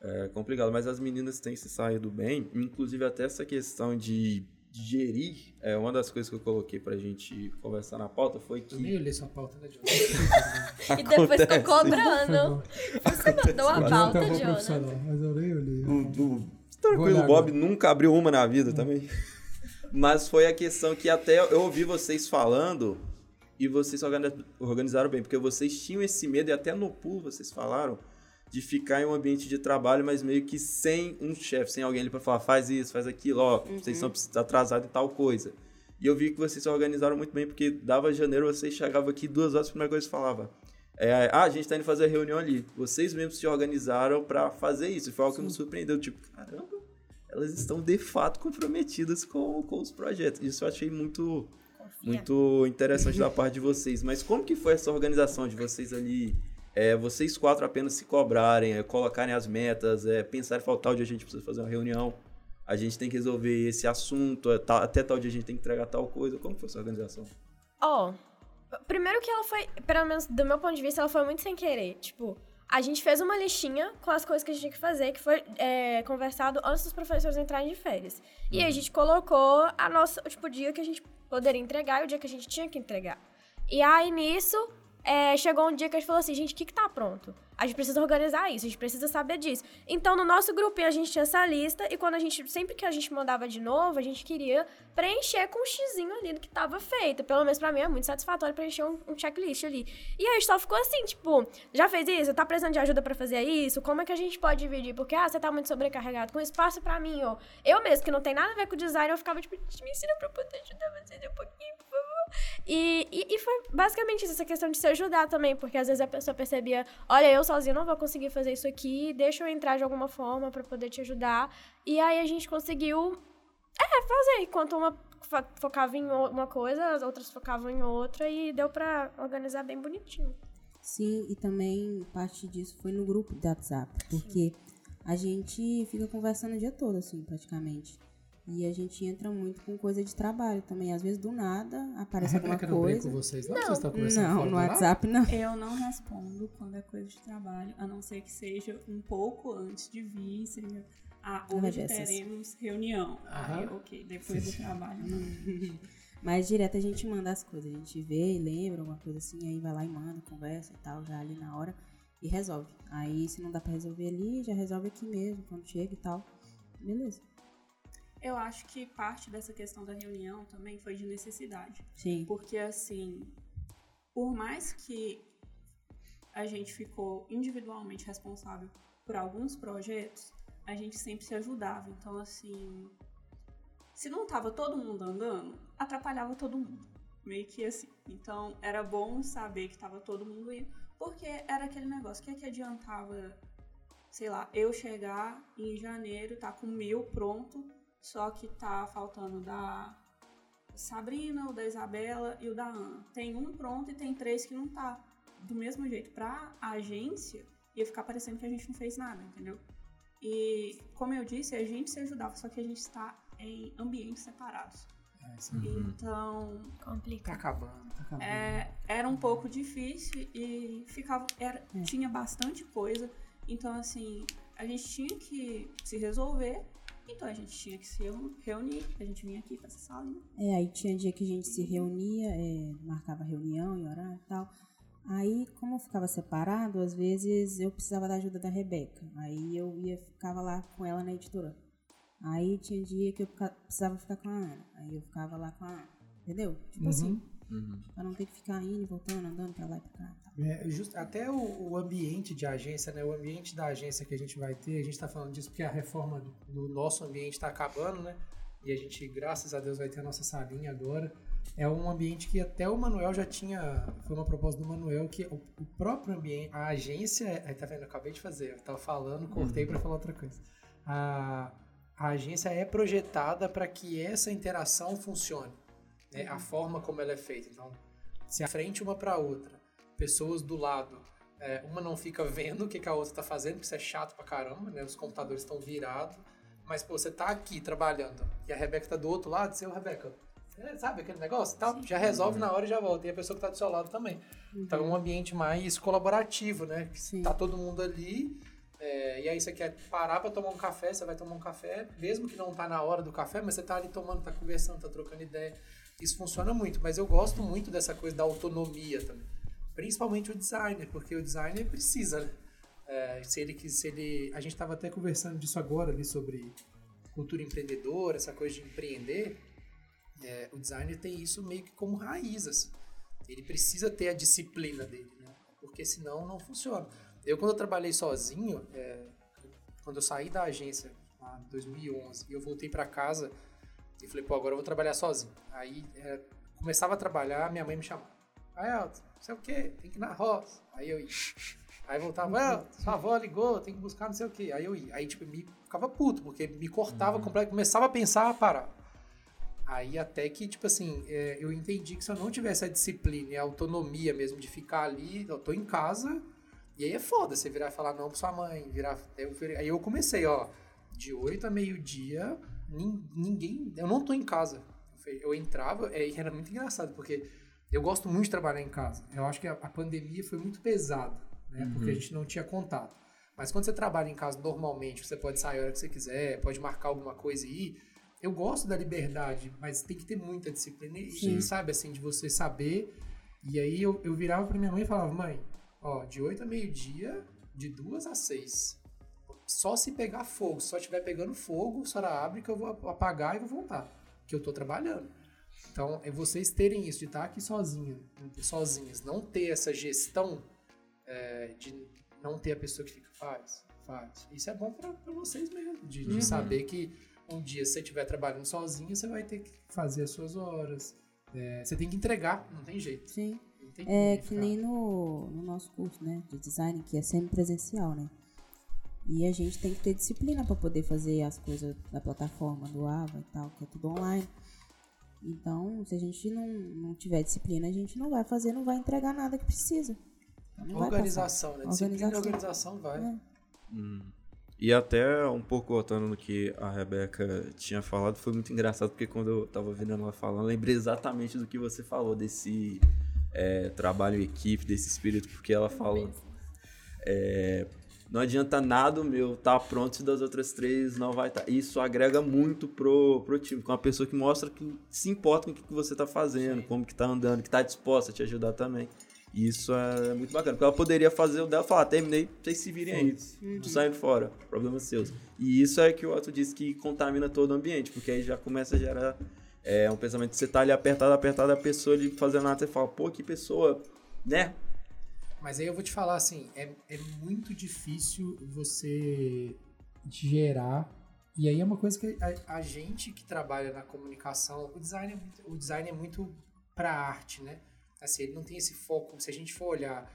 é complicado. Mas as meninas têm se saído bem, inclusive até essa questão de gerir, é uma das coisas que eu coloquei pra gente conversar na pauta foi Eu nem que olhei sua pauta, né, John? [laughs] E depois ficou cobrando. Você mandou a pauta, Jonathan. mas eu nem olhei. O, o, Vou tranquilo, o Bob agora. nunca abriu uma na vida também. [laughs] Mas foi a questão que até eu ouvi vocês falando e vocês organi- organizaram bem, porque vocês tinham esse medo, e até no pool vocês falaram, de ficar em um ambiente de trabalho, mas meio que sem um chefe, sem alguém ali pra falar, faz isso, faz aquilo, ó, vocês estão atrasados em tal coisa. E eu vi que vocês se organizaram muito bem, porque dava janeiro, vocês chegavam aqui duas horas, a primeira coisa que falava. É, ah, a gente tá indo fazer a reunião ali. Vocês mesmos se organizaram pra fazer isso. Foi algo que me surpreendeu. Tipo, caramba, elas estão de fato comprometidas com, com os projetos. Isso eu achei muito, muito interessante da parte de vocês. Mas como que foi essa organização de vocês ali? É, vocês quatro apenas se cobrarem, é, colocarem as metas, é, pensar falar tal dia a gente precisa fazer uma reunião, a gente tem que resolver esse assunto, é, tá- até tal dia a gente tem que entregar tal coisa. Como foi essa organização? Ó, primeiro que ela foi, pelo menos do meu ponto de vista, ela foi muito sem querer. Tipo, a gente fez uma listinha com as coisas que a gente tinha que fazer, que foi é, conversado antes dos professores entrarem de férias. E a gente colocou a nossa, tipo, o dia que a gente poderia entregar e o dia que a gente tinha que entregar. E aí nisso, é, chegou um dia que a gente falou assim, gente, o que que tá pronto? A gente precisa organizar isso, a gente precisa saber disso. Então, no nosso grupinho, a gente tinha essa lista, e quando a gente, sempre que a gente mandava de novo, a gente queria preencher com um xizinho ali do que tava feito. Pelo menos pra mim é muito satisfatório preencher um, um checklist ali. E aí só ficou assim, tipo, já fez isso? Tá precisando de ajuda pra fazer isso? Como é que a gente pode dividir? Porque, ah, você tá muito sobrecarregado com espaço pra mim, ó. Eu mesmo, que não tem nada a ver com design, eu ficava tipo, me ensina pra eu poder ajudar vocês um pouquinho. E, e, e foi basicamente isso, essa questão de se ajudar também, porque às vezes a pessoa percebia, olha, eu sozinha não vou conseguir fazer isso aqui, deixa eu entrar de alguma forma pra poder te ajudar. E aí a gente conseguiu é, fazer. Enquanto uma fo- focava em uma coisa, as outras focavam em outra e deu pra organizar bem bonitinho. Sim, e também parte disso foi no grupo do WhatsApp, porque a gente fica conversando o dia todo, assim, praticamente. E a gente entra muito com coisa de trabalho também. Às vezes, do nada, aparece A alguma Rebeca não com coisa. vocês, não? Vocês estão conversando Não, no? WhatsApp não. Eu não respondo quando é coisa de trabalho, a não ser que seja um pouco antes de vir, seja. Ah, Uma hoje teremos reunião. Aí, Aham. ok, depois do trabalho, não. [laughs] Mas direto a gente manda as coisas. A gente vê, lembra, alguma coisa assim, aí vai lá e manda, conversa e tal, já ali na hora, e resolve. Aí, se não dá pra resolver ali, já resolve aqui mesmo, quando chega e tal. Beleza. Eu acho que parte dessa questão da reunião também foi de necessidade. Sim. Porque, assim, por mais que a gente ficou individualmente responsável por alguns projetos, a gente sempre se ajudava. Então, assim, se não tava todo mundo andando, atrapalhava todo mundo. Meio que assim. Então, era bom saber que tava todo mundo indo, porque era aquele negócio. O que é que adiantava, sei lá, eu chegar em janeiro, tá com mil pronto, só que tá faltando da Sabrina, o da Isabela e o da Ana. Tem um pronto e tem três que não tá. Do mesmo jeito, pra agência, ia ficar parecendo que a gente não fez nada, entendeu? E, como eu disse, a gente se ajudava, só que a gente está em ambientes separados. É. Então, Tá Complicado. acabando, tá acabando. é, era um pouco difícil e ficava era, tinha bastante coisa. Então, assim, a gente tinha que se resolver. Então, a gente tinha que se reu- reunir. A gente vinha aqui pra essa salinha. É, aí tinha dia que a gente se reunia, é, marcava reunião e horário e tal. Aí, como eu ficava separado, às vezes eu precisava da ajuda da Rebeca. Aí eu ia, ficava lá com ela na editora. Aí tinha dia que eu precisava ficar com a Ana. Aí eu ficava lá com a Ana. Entendeu? Tipo assim, pra não ter que ficar indo e voltando, andando pra lá e pra cá. tal. É, just- até o, o ambiente de agência, né? O ambiente da agência que a gente vai ter, a gente está falando disso porque a reforma do, do nosso ambiente está acabando, né? E a gente, graças a Deus, vai ter a nossa salinha agora. É um ambiente que até o Manuel já tinha. Foi uma proposta do Manuel que o, o próprio ambiente, a agência. Aí tá vendo? Eu acabei de fazer. Eu tava falando, cortei para falar outra coisa. A, a agência é projetada para que essa interação funcione. Né? A forma como ela é feita. Então, se à frente uma para outra, pessoas do lado, é, uma não fica vendo o que, que a outra tá fazendo, porque isso é chato pra caramba, né? Os computadores estão virados. Mas, pô, você tá aqui trabalhando e a Rebeca tá do outro lado, seu Rebeca, é, sabe aquele negócio? Tal, já resolve na hora e já volta. E a pessoa que tá do seu lado também. Então é um ambiente mais colaborativo, né? Sim. Tá todo mundo ali. é, e aí você quer parar pra tomar um café, você vai tomar um café, mesmo que não tá na hora do café, mas você tá ali tomando, tá conversando, tá trocando ideia. Isso funciona muito, mas eu gosto muito dessa coisa da autonomia também. Principalmente o designer, porque o designer precisa, né? É, se ele, se ele, a gente estava até conversando disso agora ali sobre cultura empreendedora, essa coisa de empreender. É, o designer tem isso meio que como raiz, assim. Ele precisa ter a disciplina dele, né? Porque senão não funciona. Eu quando eu trabalhei sozinho, é, quando eu saí da agência em 2011 e eu voltei para casa e falei, pô, agora eu vou trabalhar sozinho. Aí é, começava a trabalhar, minha mãe me chamava. Aí, Elton, não sei o quê, tem que ir na roça. Aí eu ia. Aí voltava, Elton, sua avó ligou, tem que buscar não sei o quê. Aí eu ia. Aí, tipo, me ficava puto, porque me cortava completamente, começava a pensar, a parar. Aí até que, tipo assim, é, eu entendi que se eu não tivesse a disciplina e a autonomia mesmo de ficar ali, eu tô em casa, e aí é foda você virar e falar não pra sua mãe, virar. eu aí eu comecei, ó, de 8 a meio-dia, ninguém. Eu não tô em casa. Eu entrava, é, e era muito engraçado, porque eu gosto muito de trabalhar em casa. Eu acho que a, a pandemia foi muito pesada, né? Porque a gente não tinha contato. Mas quando você trabalha em casa normalmente, você pode sair a hora que você quiser, pode marcar alguma coisa e ir. Eu gosto da liberdade, mas tem que ter muita disciplina e, Sim. sabe, assim, de você saber. E aí eu, eu virava pra minha mãe e falava, mãe, ó, de 8 a meio-dia, de 2 a 6. Só se pegar fogo, se só estiver pegando fogo, a senhora abre que eu vou apagar e vou voltar. Que eu tô trabalhando. Então, é vocês terem isso, de estar aqui sozinho, sozinhas, não ter essa gestão é, de não ter a pessoa que fica, faz, faz. Isso é bom pra vocês mesmo, de, de saber que um dia, se você estiver trabalhando sozinho, você vai ter que fazer as suas horas. É, você tem que entregar, não tem jeito. Sim. Tem É que nem no, no nosso curso, né, de design, que é semipresencial, né? E a gente tem que ter disciplina para poder fazer as coisas da plataforma do AVA e tal, que é tudo online. Então, se a gente não, não tiver disciplina, a gente não vai fazer, não vai entregar nada que precisa. Então, não Organização, né? Disciplina e Organização. organização vai. É. E até um pouco voltando no que a Rebeca tinha falado, foi muito engraçado, porque quando eu tava vendo ela falando, eu lembrei exatamente do que você falou, desse é, trabalho em equipe, desse espírito, porque ela falou. é, não adianta nada o meu tá pronto se das outras três não vai estar. Isso agrega muito pro, pro time, com uma pessoa que mostra que se importa com o que, você tá fazendo, como que tá andando, que tá disposta a te ajudar também. Isso é muito bacana, porque ela poderia fazer o dela falar, terminei, vocês se virem aí, tô saindo fora, problemas seus. E isso é que o Otto disse que contamina todo o ambiente, porque aí já começa a gerar é, um pensamento, você tá ali apertado, apertado, a pessoa ali fazendo nada, você fala, pô, que pessoa, né? Mas aí eu vou te falar assim, é, é muito difícil você gerar. E aí é uma coisa que a, a gente que trabalha na comunicação, o design é muito, o design é muito pra arte, né? Assim, ele não tem esse foco. Se a gente for olhar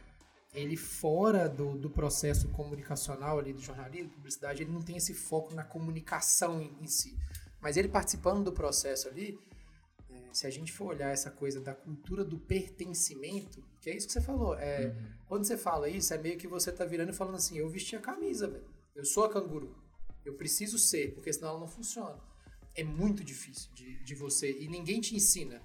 ele fora do, do processo comunicacional ali do jornalismo, publicidade, ele não tem esse foco na comunicação em, em si. Mas ele participando do processo ali, se a gente for olhar essa coisa da cultura do pertencimento, que é isso que você falou, é, quando você fala isso, é meio que você tá virando e falando assim, eu vesti a camisa, velho. Eu sou a canguru. Eu preciso ser, porque senão ela não funciona. É muito difícil de, de você. E ninguém te ensina.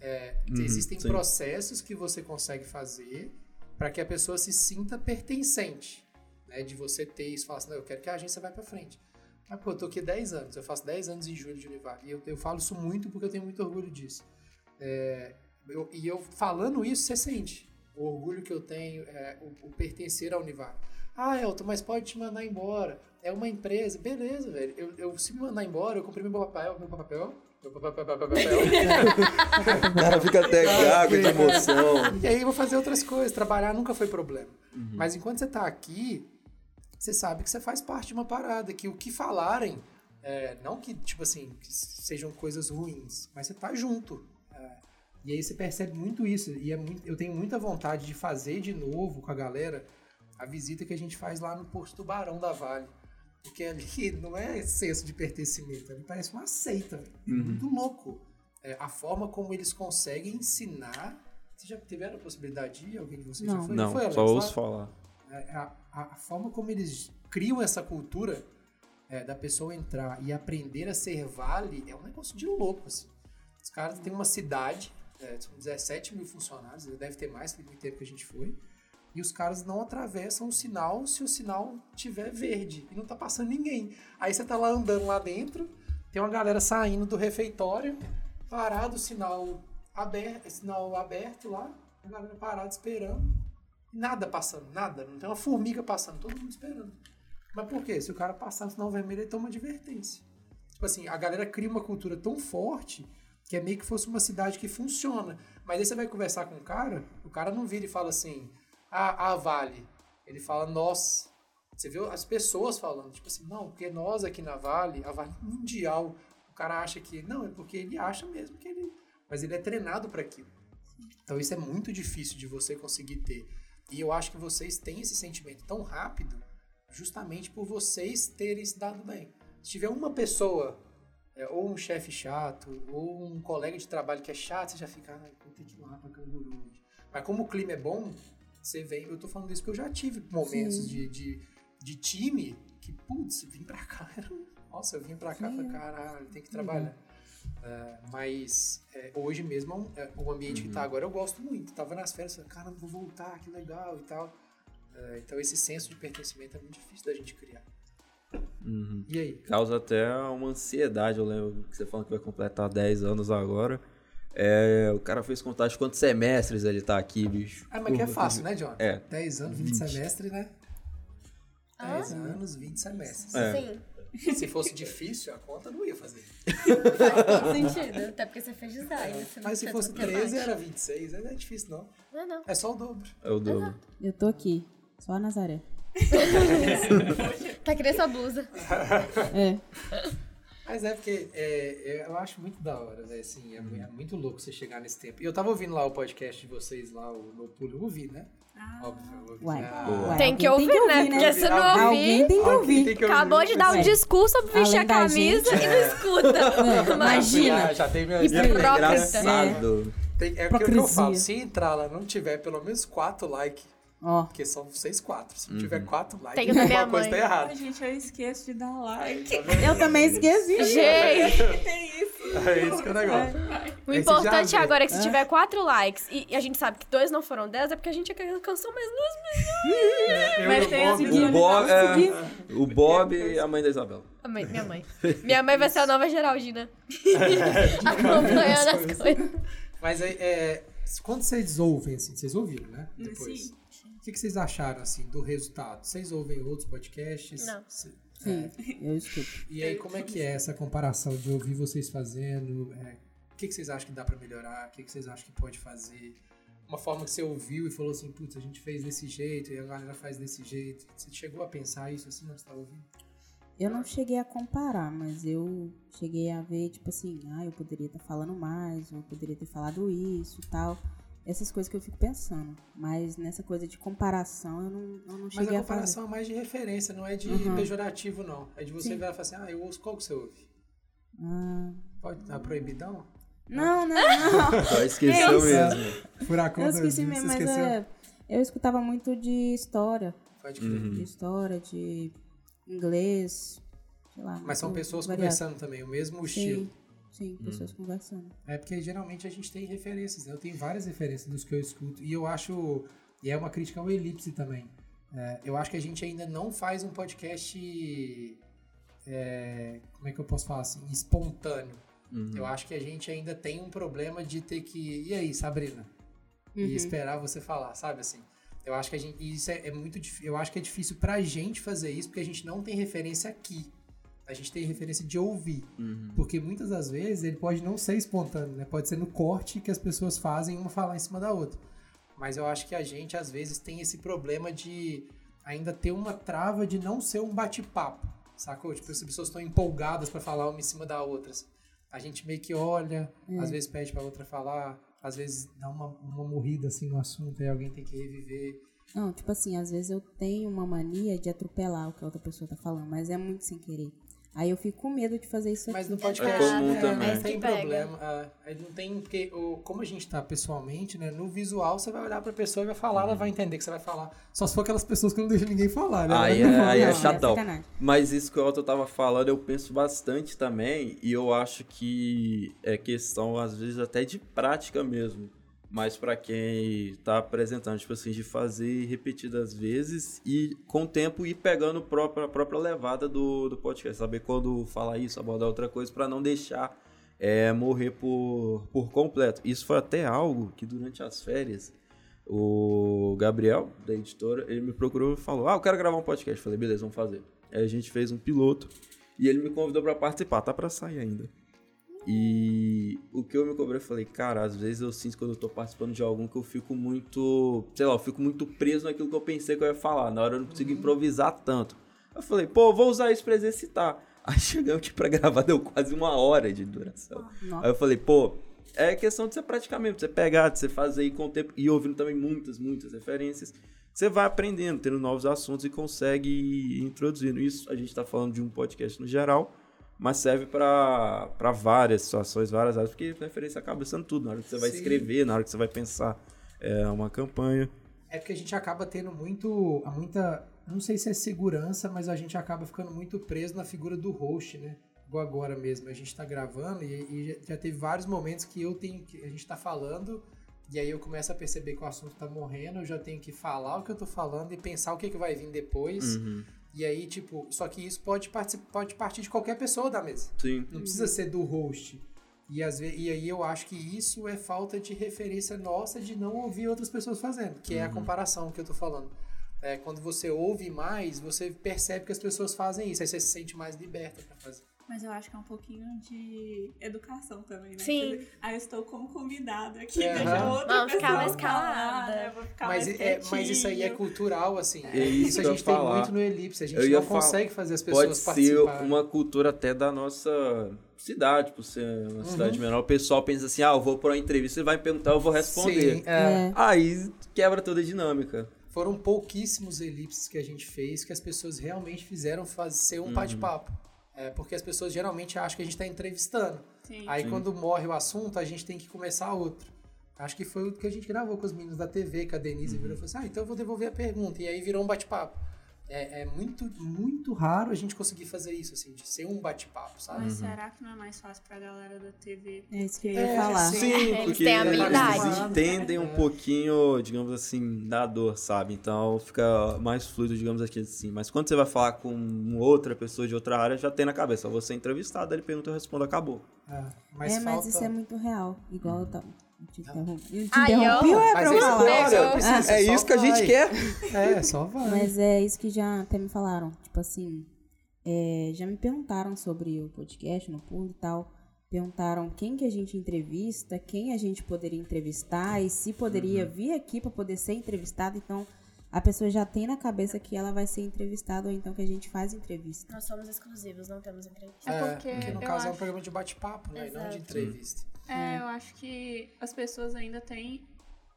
É, Uhum, existem sim. processos que você consegue fazer para que a pessoa se sinta pertencente. Né? De você ter isso, falar assim, eu quero que a agência vá para frente. Ah, pô, eu tô aqui 10 anos, eu faço 10 anos em julho de Univar. E eu, eu falo isso muito porque eu tenho muito orgulho disso. É, eu- e eu falando isso, você sente o orgulho que eu tenho, é, o, o pertencer à Univar. Ah, Elton, mas pode te mandar embora. É uma empresa. Beleza, velho. Eu, eu se me mandar embora, eu comprei meu papel, meu papel. [laughs] O cara fica até gago de emoção. E aí eu vou fazer outras coisas. Trabalhar nunca foi problema. Mas enquanto você tá aqui, você sabe que você faz parte de uma parada, que o que falarem, é, não que, tipo assim, que sejam coisas ruins, mas você tá junto. É, e aí você percebe muito isso. E é muito, eu tenho muita vontade de fazer de novo com a galera a visita que a gente faz lá no posto do Barão da Vale. Porque ali [laughs] não é senso de pertencimento, ali parece uma seita, velho. É muito louco. É, a forma como eles conseguem ensinar. Vocês já tiveram a possibilidade de ir? Alguém de vocês já Não. foi? Não, foi, Alex, só lá? ouço falar. É, a, a- a forma como eles criam essa cultura é, da pessoa entrar e aprender a ser vale é um negócio de louco. Assim. Os caras têm uma cidade, é, são 17 mil funcionários, deve ter mais que tempo que a gente foi. E os caras não atravessam o sinal se o sinal tiver verde e não tá passando ninguém. Aí você tá lá andando lá dentro, tem uma galera saindo do refeitório, parado, o sinal aberto, sinal aberto lá, a galera parada esperando. Nada passando, nada. Não tem uma formiga passando, todo mundo esperando. Mas por quê? Se o cara passar no sinal vermelho, ele toma advertência. Tipo assim, a galera cria uma cultura tão forte que é meio que fosse uma cidade que funciona. Mas aí você vai conversar com o cara, o cara não vira e fala assim, ah, a Vale. Ele fala nós. Você viu as pessoas falando, tipo assim, não, porque nós aqui na Vale, a Vale Mundial, o cara acha que. Não, é porque ele acha mesmo que ele. Mas ele é treinado para aquilo. Então isso é muito difícil de você conseguir ter. E eu acho que vocês têm esse sentimento tão rápido justamente por vocês terem se dado bem. Se tiver uma pessoa, é, ou um chefe chato, ou um colega de trabalho que é chato, você já fica, ah, vou ter que ir lá pra Canguru. hoje." Mas como o clima é bom, você vem. Eu tô falando isso porque eu já tive momentos de, de, de time que, putz, vim pra cá. [laughs] Nossa, eu vim pra cá e falei, caralho, tem que trabalhar. É, mas é, hoje mesmo é um- é, o ambiente que tá agora eu gosto muito. Tava nas férias, caramba, vou voltar, que legal e tal. É, então esse senso de pertencimento é muito difícil da gente criar. Uhum. E aí? Causa até uma ansiedade. Eu lembro que você falou que vai completar 10 anos agora. É, o cara fez contagem de quantos semestres ele tá aqui, bicho. Ah, mas que é fácil, né, John? É. 10 anos, 20 semestres, né? 10 anos, 20 semestres. É. Sim, Se fosse difícil, a conta não ia fazer. Faz todo sentido. Até porque você fez design. Você Mas se fosse matemática. 13, era 26. Aí Não é difícil, não. Não, não. É só o dobro. É o dobro. Eu tô aqui, só a Nazaré. [laughs] Tá querendo sua blusa. É. Mas é porque é, eu acho muito da hora, né? Assim, é, é muito louco você chegar nesse tempo. E eu tava ouvindo lá o podcast de vocês lá, o No Pulo, ouvi, né? Óbvio, eu ouvi. Uai, Ah, Boa. uai, Tem que ouvir, né? Porque se não Alguém ouvir, tem que ouvir. tem que ouvir. acabou de dar um É. discurso sobre vestir a camisa gente. e não escuta. Já, [laughs] Imagina. já tem minha E É engraçado. Tem, é o que eu falo. Se entrar lá não tiver pelo menos 4 likes, Ó, porque são vocês quatro. Se não tiver 4 likes, o alguma coisa mãe. tá Ai, errada. gente, eu esqueço de dar like. eu também esqueci. Gente, [laughs] Tem isso. É isso que é o negócio. o Aí você importante agora é que se tiver quatro likes e e a gente sabe que dois não foram dez, é porque a gente alcançou mais duas Eu Mas o tem O Bob, Consegui. é, o Bob e a mãe da Isabela. A mãe, minha mãe. [laughs] Minha mãe vai ser a nova Geraldina. [laughs] Acompanhando as coisas. Mas aí, é, quando vocês ouvem, assim, vocês ouviram, né? Depois. Sim. O que, que vocês acharam, assim, do resultado? Vocês ouvem outros podcasts? Não. Cê- Sim, eu escuto. E aí, como é que é essa comparação de ouvir vocês fazendo? É, o que, que vocês acham que dá pra melhorar? O que, que vocês acham que pode fazer? Uma forma que você ouviu e falou assim, putz, a gente fez desse jeito e a galera faz desse jeito. Você chegou a pensar isso assim, não você tá ouvindo? Eu não cheguei a comparar, mas eu cheguei a ver, tipo assim, ah, eu poderia estar falando mais, ou eu poderia ter falado isso e tal. Essas coisas que eu fico pensando. Mas nessa coisa de comparação, eu não, eu não Mas cheguei a a fazer. comparação é mais de referência, não é de Uhum. pejorativo, não. É de você Sim. virar e falar assim, ah, eu ouço qual que você ouve? Ah, Pode estar proibidão? não, não, não. [laughs] Só esqueceu Isso. mesmo. Furacão eu esqueci 2000, mesmo, mas é, eu escutava muito de história. Pode crer. Uhum. De história, de inglês. sei lá. Mas são pessoas variado. conversando também, o mesmo estilo. Sim, pessoas conversando. É porque geralmente a gente tem referências, né? Eu tenho várias referências dos que eu escuto. E eu acho. E é uma crítica ao Elipse também. É, eu acho que a gente ainda não faz um podcast. é, como é que eu posso falar assim? Espontâneo. Eu acho que a gente ainda tem um problema de ter que. E aí, Sabrina? E esperar você falar, sabe assim? Eu acho que a gente. Isso é, é muito difícil. Eu acho que é difícil pra gente fazer isso, porque a gente não tem referência aqui. A gente tem referência de ouvir. Porque muitas das vezes ele pode não ser espontâneo, né? Pode ser no corte que as pessoas fazem uma falar em cima da outra. Mas eu acho que a gente, às vezes, tem esse problema de ainda ter uma trava de não ser um bate-papo, sacou? Tipo, as pessoas estão empolgadas pra falar uma em cima da outra. A gente meio que olha, às vezes pede pra outra falar, às vezes dá uma, uma morrida assim no assunto e alguém tem que reviver. Não, tipo assim, às vezes eu tenho uma mania de atropelar o que a outra pessoa tá falando, mas é muito sem querer. Aí eu fico com medo de fazer isso Mas aqui. no podcast É comum é, também. não tem problema. é, aí não tem, porque o, como a gente tá pessoalmente, né? No visual você vai olhar pra pessoa e vai falar, ela vai entender que você vai falar. Só se for aquelas pessoas que não deixam ninguém falar, né? Aí é, não aí é Não, é chatão. sacanagem. Mas isso que o Otto tava falando, eu penso bastante também, e eu acho que é questão, às vezes, até de prática mesmo. Mas pra quem tá apresentando, tipo assim, de fazer repetidas vezes e com o tempo ir pegando a própria, a própria levada do, do podcast. Saber quando falar isso, abordar outra coisa, pra não deixar é, morrer por, por completo. Isso foi até algo que durante as férias o Gabriel, da editora, ele me procurou e falou: Ah, eu quero gravar um podcast. Eu falei, beleza, vamos fazer. Aí a gente fez um piloto e ele me convidou pra participar, tá pra sair ainda. E o que eu me cobrei, eu falei, cara, às vezes eu sinto quando eu tô participando de algum que eu fico muito, sei lá, eu fico muito preso naquilo que eu pensei que eu ia falar. Na hora eu não consigo improvisar tanto. Eu falei, pô, vou usar isso pra exercitar. [laughs] Aí chegamos aqui pra gravar, deu quase uma hora de duração. Nossa. Aí eu falei, pô, é questão de você praticar mesmo, de você pegar, de você fazer aí com o tempo e ouvindo também muitas, muitas referências. Você vai aprendendo, tendo novos assuntos e consegue ir introduzindo. Isso a gente tá falando de um podcast no geral, mas serve pra várias situações, várias áreas, porque referência acaba sendo tudo. Na hora que você vai Sim. escrever, na hora que você vai pensar é, uma campanha. É porque a gente acaba tendo muito, muita, não sei se é segurança, mas a gente acaba ficando muito preso na figura do host, né? Igual agora mesmo, a gente tá gravando e, e já- teve vários momentos que eu tenho que, a gente tá falando e aí eu começo a perceber que o assunto tá morrendo, eu já tenho que falar o que eu tô falando e pensar o que, que vai vir depois. Uhum. E aí, tipo, só que isso pode, pode partir de qualquer pessoa da mesa. Sim. Não precisa ser do host. E, às ve- e aí eu acho que isso é falta de referência nossa de não ouvir outras pessoas fazendo, que é a comparação que eu tô falando. É, quando você ouve mais, você percebe que as pessoas fazem isso, aí você se sente mais liberta pra fazer. Mas eu acho que é um pouquinho de educação também, né? Sim. Dizer, Ah, eu estou como convidada aqui, É. deixa Aham. outra Vamos ficar pessoa mais falar, calada. né? Vou ficar Mas, mais é, mas isso aí é cultural, assim. É isso isso a gente tem falar. muito no Elipse, a gente não consegue fazer as pessoas Pode ser uma cultura até da nossa cidade, por ser Uhum. uma cidade menor. O pessoal pensa assim, ah, eu vou para uma entrevista, você vai me perguntar, eu vou responder. Sim, é. É. Aí quebra toda a dinâmica. Foram pouquíssimos elipses que a gente fez que as pessoas realmente fizeram fazer um bate-papo. É, porque as pessoas geralmente acham que a gente está entrevistando. Sim. Aí quando morre o assunto, a gente tem que começar outro. Acho que foi o que a gente gravou com os meninos da TV, que a Denise virou e falou assim: Ah, então eu vou devolver a pergunta. E aí virou um bate-papo. É, é muito, muito raro a gente conseguir fazer isso, assim, de ser um bate-papo, sabe? Mas será que não é mais fácil pra galera da TV? É isso que eu ia falar. sim. Sim, Eles porque têm habilidade. eles entendem um pouquinho, digamos assim, da dor, sabe? Então fica mais fluido, digamos assim. Mas quando você vai falar com outra pessoa de outra área, já tem na cabeça. Você é entrevistado, ele pergunta, eu respondo, acabou. É, mas é, mas falta... isso é muito real. Igual eu tava. Eu te. Eu Ai, interrompi eu- ou é pra eu esse falar? Ah, é isso que a gente quer. É, só vai. Mas é isso que já até me falaram. Tipo assim, é, já me perguntaram sobre o podcast no pool e tal. Perguntaram quem que a gente entrevista, quem a gente poderia entrevistar e se poderia vir aqui para poder ser entrevistado. Então, a pessoa já tem na cabeça que ela vai ser entrevistada ou então que a gente faz entrevista. Nós somos exclusivos, não temos entrevista. É É, porque porque no eu caso é um acho- programa de bate-papo, né? E não de Exato. entrevista. É, eu acho que as pessoas ainda têm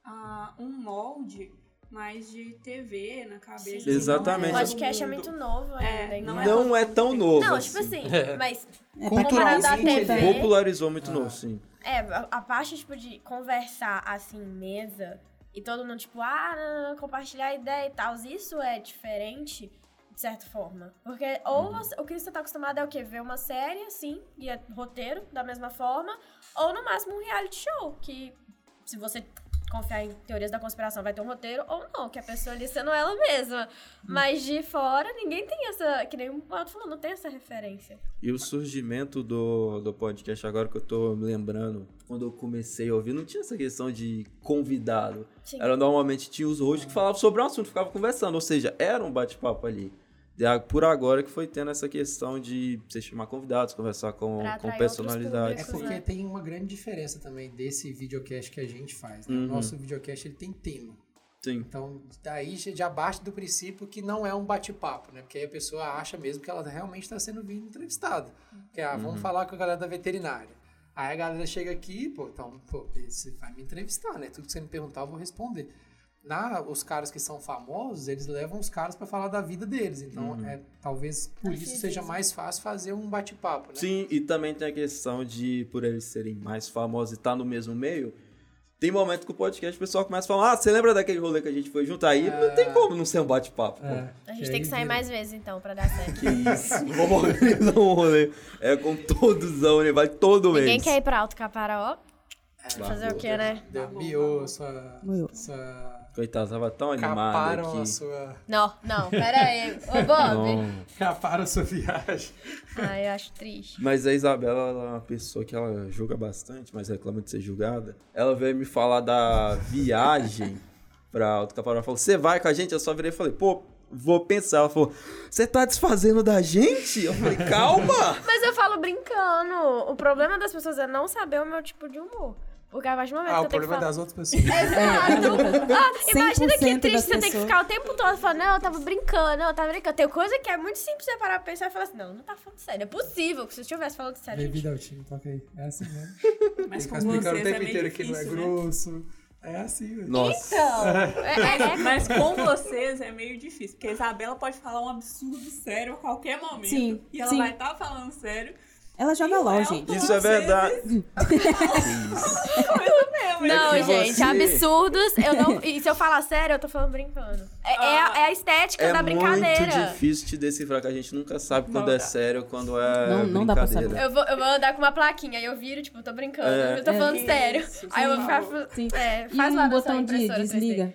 ah, um molde mais de TV na cabeça. Sim. Exatamente. Não é podcast é muito novo ainda. É, não é Não é tão novo. Não, assim. tipo assim, mas É, comparado à ele TV, Popularizou muito novo, sim. é, a, a parte, tipo, de conversar assim, em mesa, e todo mundo, tipo, ah, não, não, não, compartilhar ideia e tal, isso é diferente de certa forma. Porque ou você- o que você tá acostumado é o quê? Ver uma série, assim, e é roteiro, da mesma forma, ou no máximo um reality show, que se você confiar em teorias da conspiração vai ter um roteiro, ou não, que a pessoa ali sendo ela mesma. Mas de fora, ninguém tem essa, que nem o Alto falou, não tem essa referência. E o surgimento do, do podcast, agora que eu tô me lembrando, quando eu comecei a ouvir, não tinha essa questão de convidado. Sim. Era normalmente tinha os hosts que falavam sobre um assunto, ficavam conversando, ou seja, era um bate-papo ali. Por agora que foi tendo essa questão de você chamar convidados, conversar com, com atrair personalidades. É outros porque né? tem uma grande diferença também desse videocast que a gente faz. Né? Uhum. O nosso videocast ele tem tema. Sim. Então, daí já, bate do princípio que não é um bate-papo, né? Porque aí a pessoa acha mesmo que ela realmente está sendo vindo entrevistada. Que, ah, Uhum. vamos falar com a galera da veterinária. Aí a galera chega aqui, pô, então, pô, você vai me entrevistar, né? Tudo que você me perguntar, eu vou responder. Na, os caras que são famosos, eles levam os caras para falar da vida deles. Então, Uhum. é, talvez por Acho isso seja mais fácil fazer um bate-papo, né? Sim, e também tem a questão de, por eles serem mais famosos e estar no mesmo meio, tem momento que o podcast o pessoal começa a falar, ah, você lembra daquele rolê que a gente foi junto? Aí não tem como não ser um bate-papo. É, A gente que tem que sair vira- mais vezes, então, pra dar certo. [laughs] Que isso, vamos organizar um rolê. É com todos, né? Vai todo mês. Ninguém quer ir pra Alto Caparó. Fazer o quê, né? Deu, miou sua, sua... Coitado, tava tão animado Caparam aqui. a sua... Não, não, pera aí. Ô, Bob. Não. Caparam a sua viagem. Ah, eu acho triste. Mas a Isabela ela é uma pessoa que ela julga bastante, mas reclama de ser julgada. Ela veio me falar da viagem pra Alto Caparó. Ela falou, você vai com a gente? Eu só virei e falei, pô, vou pensar. Ela falou, você tá desfazendo da gente? Eu falei, calma! Mas eu falo brincando. O problema das pessoas é não saber o meu tipo de humor. Porque a partir do momento Ah, que o eu tenho que problema é das outras pessoas. Exato. [laughs] Ah, imagina que 100% triste você tem que ficar o tempo todo falando, não, eu tava brincando, não, eu tava brincando. Tem coisa que é muito simples você parar pra pensar e falar assim, não, não tá falando sério. É possível que se eu estivesse falando sério. Bem-vindo ao time, toca aí. É assim mesmo. Mas Ficar com explicando o vocês tempo é meio inteiro que não é difícil, né? grosso. É assim, velho. Nossa. Então, [laughs] é, é- Mas com vocês é meio difícil, porque a Isabela pode falar um absurdo sério a qualquer momento. Sim, E ela sim. vai estar falando sério. Ela joga E LOL, gente. Isso é verdade. [laughs] Não, gente, você- absurdos. Eu não, [laughs] e se eu falar sério, eu tô falando brincando. É, é a, é a estética É da muito brincadeira. difícil de decifrar, que a gente nunca sabe quando Não é sério, quando é Não- não dá pra brincadeira. Eu vou, eu vou andar com uma plaquinha, aí eu viro, tipo, tô brincando. É. Eu tô falando É. sério. Isso, aí eu vou ficar. Sim. É, E faz lá um botão de impressora 3D. desliga.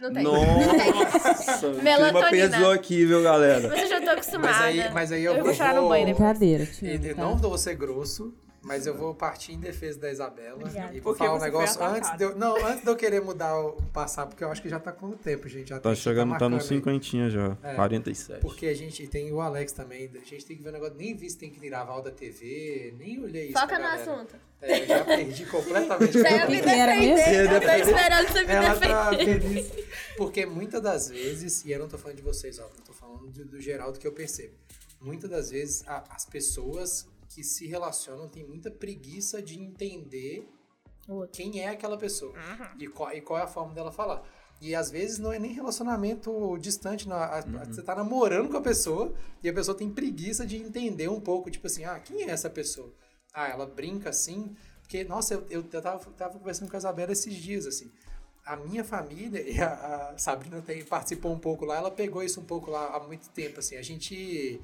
Não tem. Nossa, [laughs] o clima pesou aqui, viu, galera? Mas eu já tô acostumada. Mas aí, mas aí eu, eu vou chorar no banho depois. Brincadeira, tio. Eu tá? não vou ser grosso, mas eu vou partir em defesa da Isabela. Obrigada. E vou Porque falar um negócio antes de eu. Não, antes de eu querer mudar o passar, porque eu acho que já tá com o tempo, gente. Já Tá tem- chegando, tá marcando no cinquentinha já. É. 47. Porque a gente tem o Alex também, a gente tem que ver o negócio, nem vi se tem que tirar aval da TV, nem olhei isso. Foca no galera. assunto. É, eu já perdi completamente. Você ia O me defender. Eu tô Defender. esperando você me Ela tá defender. feliz. Porque muitas das vezes, e eu não tô falando de vocês, ó, eu tô falando do, do geral do que eu percebo. Muitas das vezes a- as pessoas que se relacionam têm muita preguiça de entender quem é aquela pessoa e, qual, e qual é a forma dela falar. E às vezes não é nem relacionamento distante, não. A- a- você tá namorando com a pessoa e a pessoa tem preguiça de entender um pouco, tipo assim, ah, quem é essa pessoa? Ah, ela brinca assim, porque, nossa, eu, eu, eu tava, tava conversando com a Isabela esses dias, assim. A minha família, [laughs] e a, a Sabrina tem, participou um pouco lá, ela pegou isso um pouco lá há muito tempo, assim. A gente.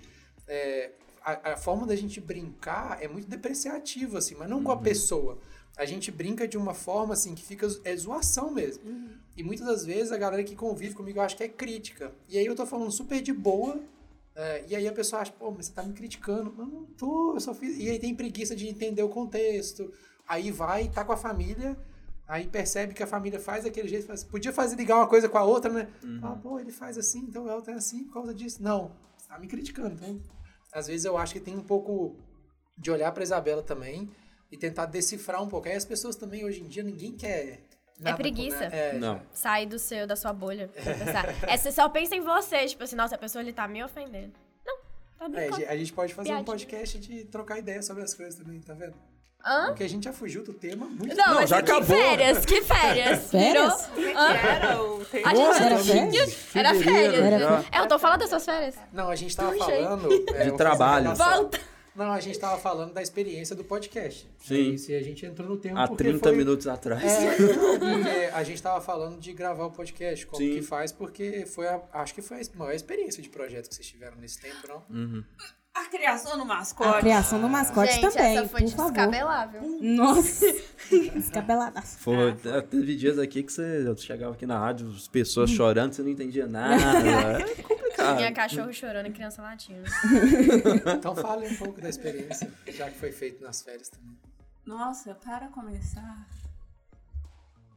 é, a, a forma da gente brincar é muito depreciativa, assim, mas não com a pessoa. A gente brinca de uma forma, assim, que fica. É zoação mesmo. E muitas das vezes a galera que convive comigo eu acho que é crítica. E aí eu tô falando super de boa. é, e aí a pessoa acha, pô, mas você tá me criticando. Eu não tô, eu só fiz. E aí tem preguiça de entender o contexto. Aí vai, tá com a família. Aí percebe que a família faz daquele jeito, faz, podia fazer ligar uma coisa com a outra, né? Ah, pô, ele faz assim, então ela tá assim por causa disso. Não, você tá me criticando. Então, às vezes eu acho que tem um pouco de olhar pra Isabela também e tentar decifrar um pouco. Aí as pessoas também, hoje em dia, ninguém quer. nada com- preguiça. né? É, Não. Sai do seu, da sua bolha. [laughs] É, você só pensa em você, tipo assim, nossa, a pessoa ele tá me ofendendo. Não, tá É, brincando. a gente pode fazer um Piadinha. podcast de trocar ideia sobre as coisas também, tá vendo? Hã? Porque a gente já fugiu do tema muito Não, Não, mas já que acabou. férias, que férias. Férias? É que era o tema? A gente Nossa, Era férias? Era férias. já. É, eu tô falando das suas férias. Não, a gente tava Puxa falando. [laughs] é, De trabalho. Volta. Não, a gente tava falando da experiência do podcast. Sim. É isso, e a gente entrou no tema Há porque 30 foi... minutos atrás. É, [laughs] porque a gente tava falando de gravar o podcast, como Sim. que faz, porque foi a, acho que foi a maior experiência de projeto que vocês tiveram nesse tempo, não? Uhum. A criação do A mascote. criação do mascote Gente, também, essa foi por favor. descabelável. Nossa, [laughs] descabelada. Foi, teve dias aqui que você chegava aqui na rádio, as pessoas chorando, você não entendia [laughs] nada. É complicado. Minha cachorro chorando e criança latindo. [laughs] Então fale um pouco da experiência, já que foi feito nas férias também. Nossa, para começar,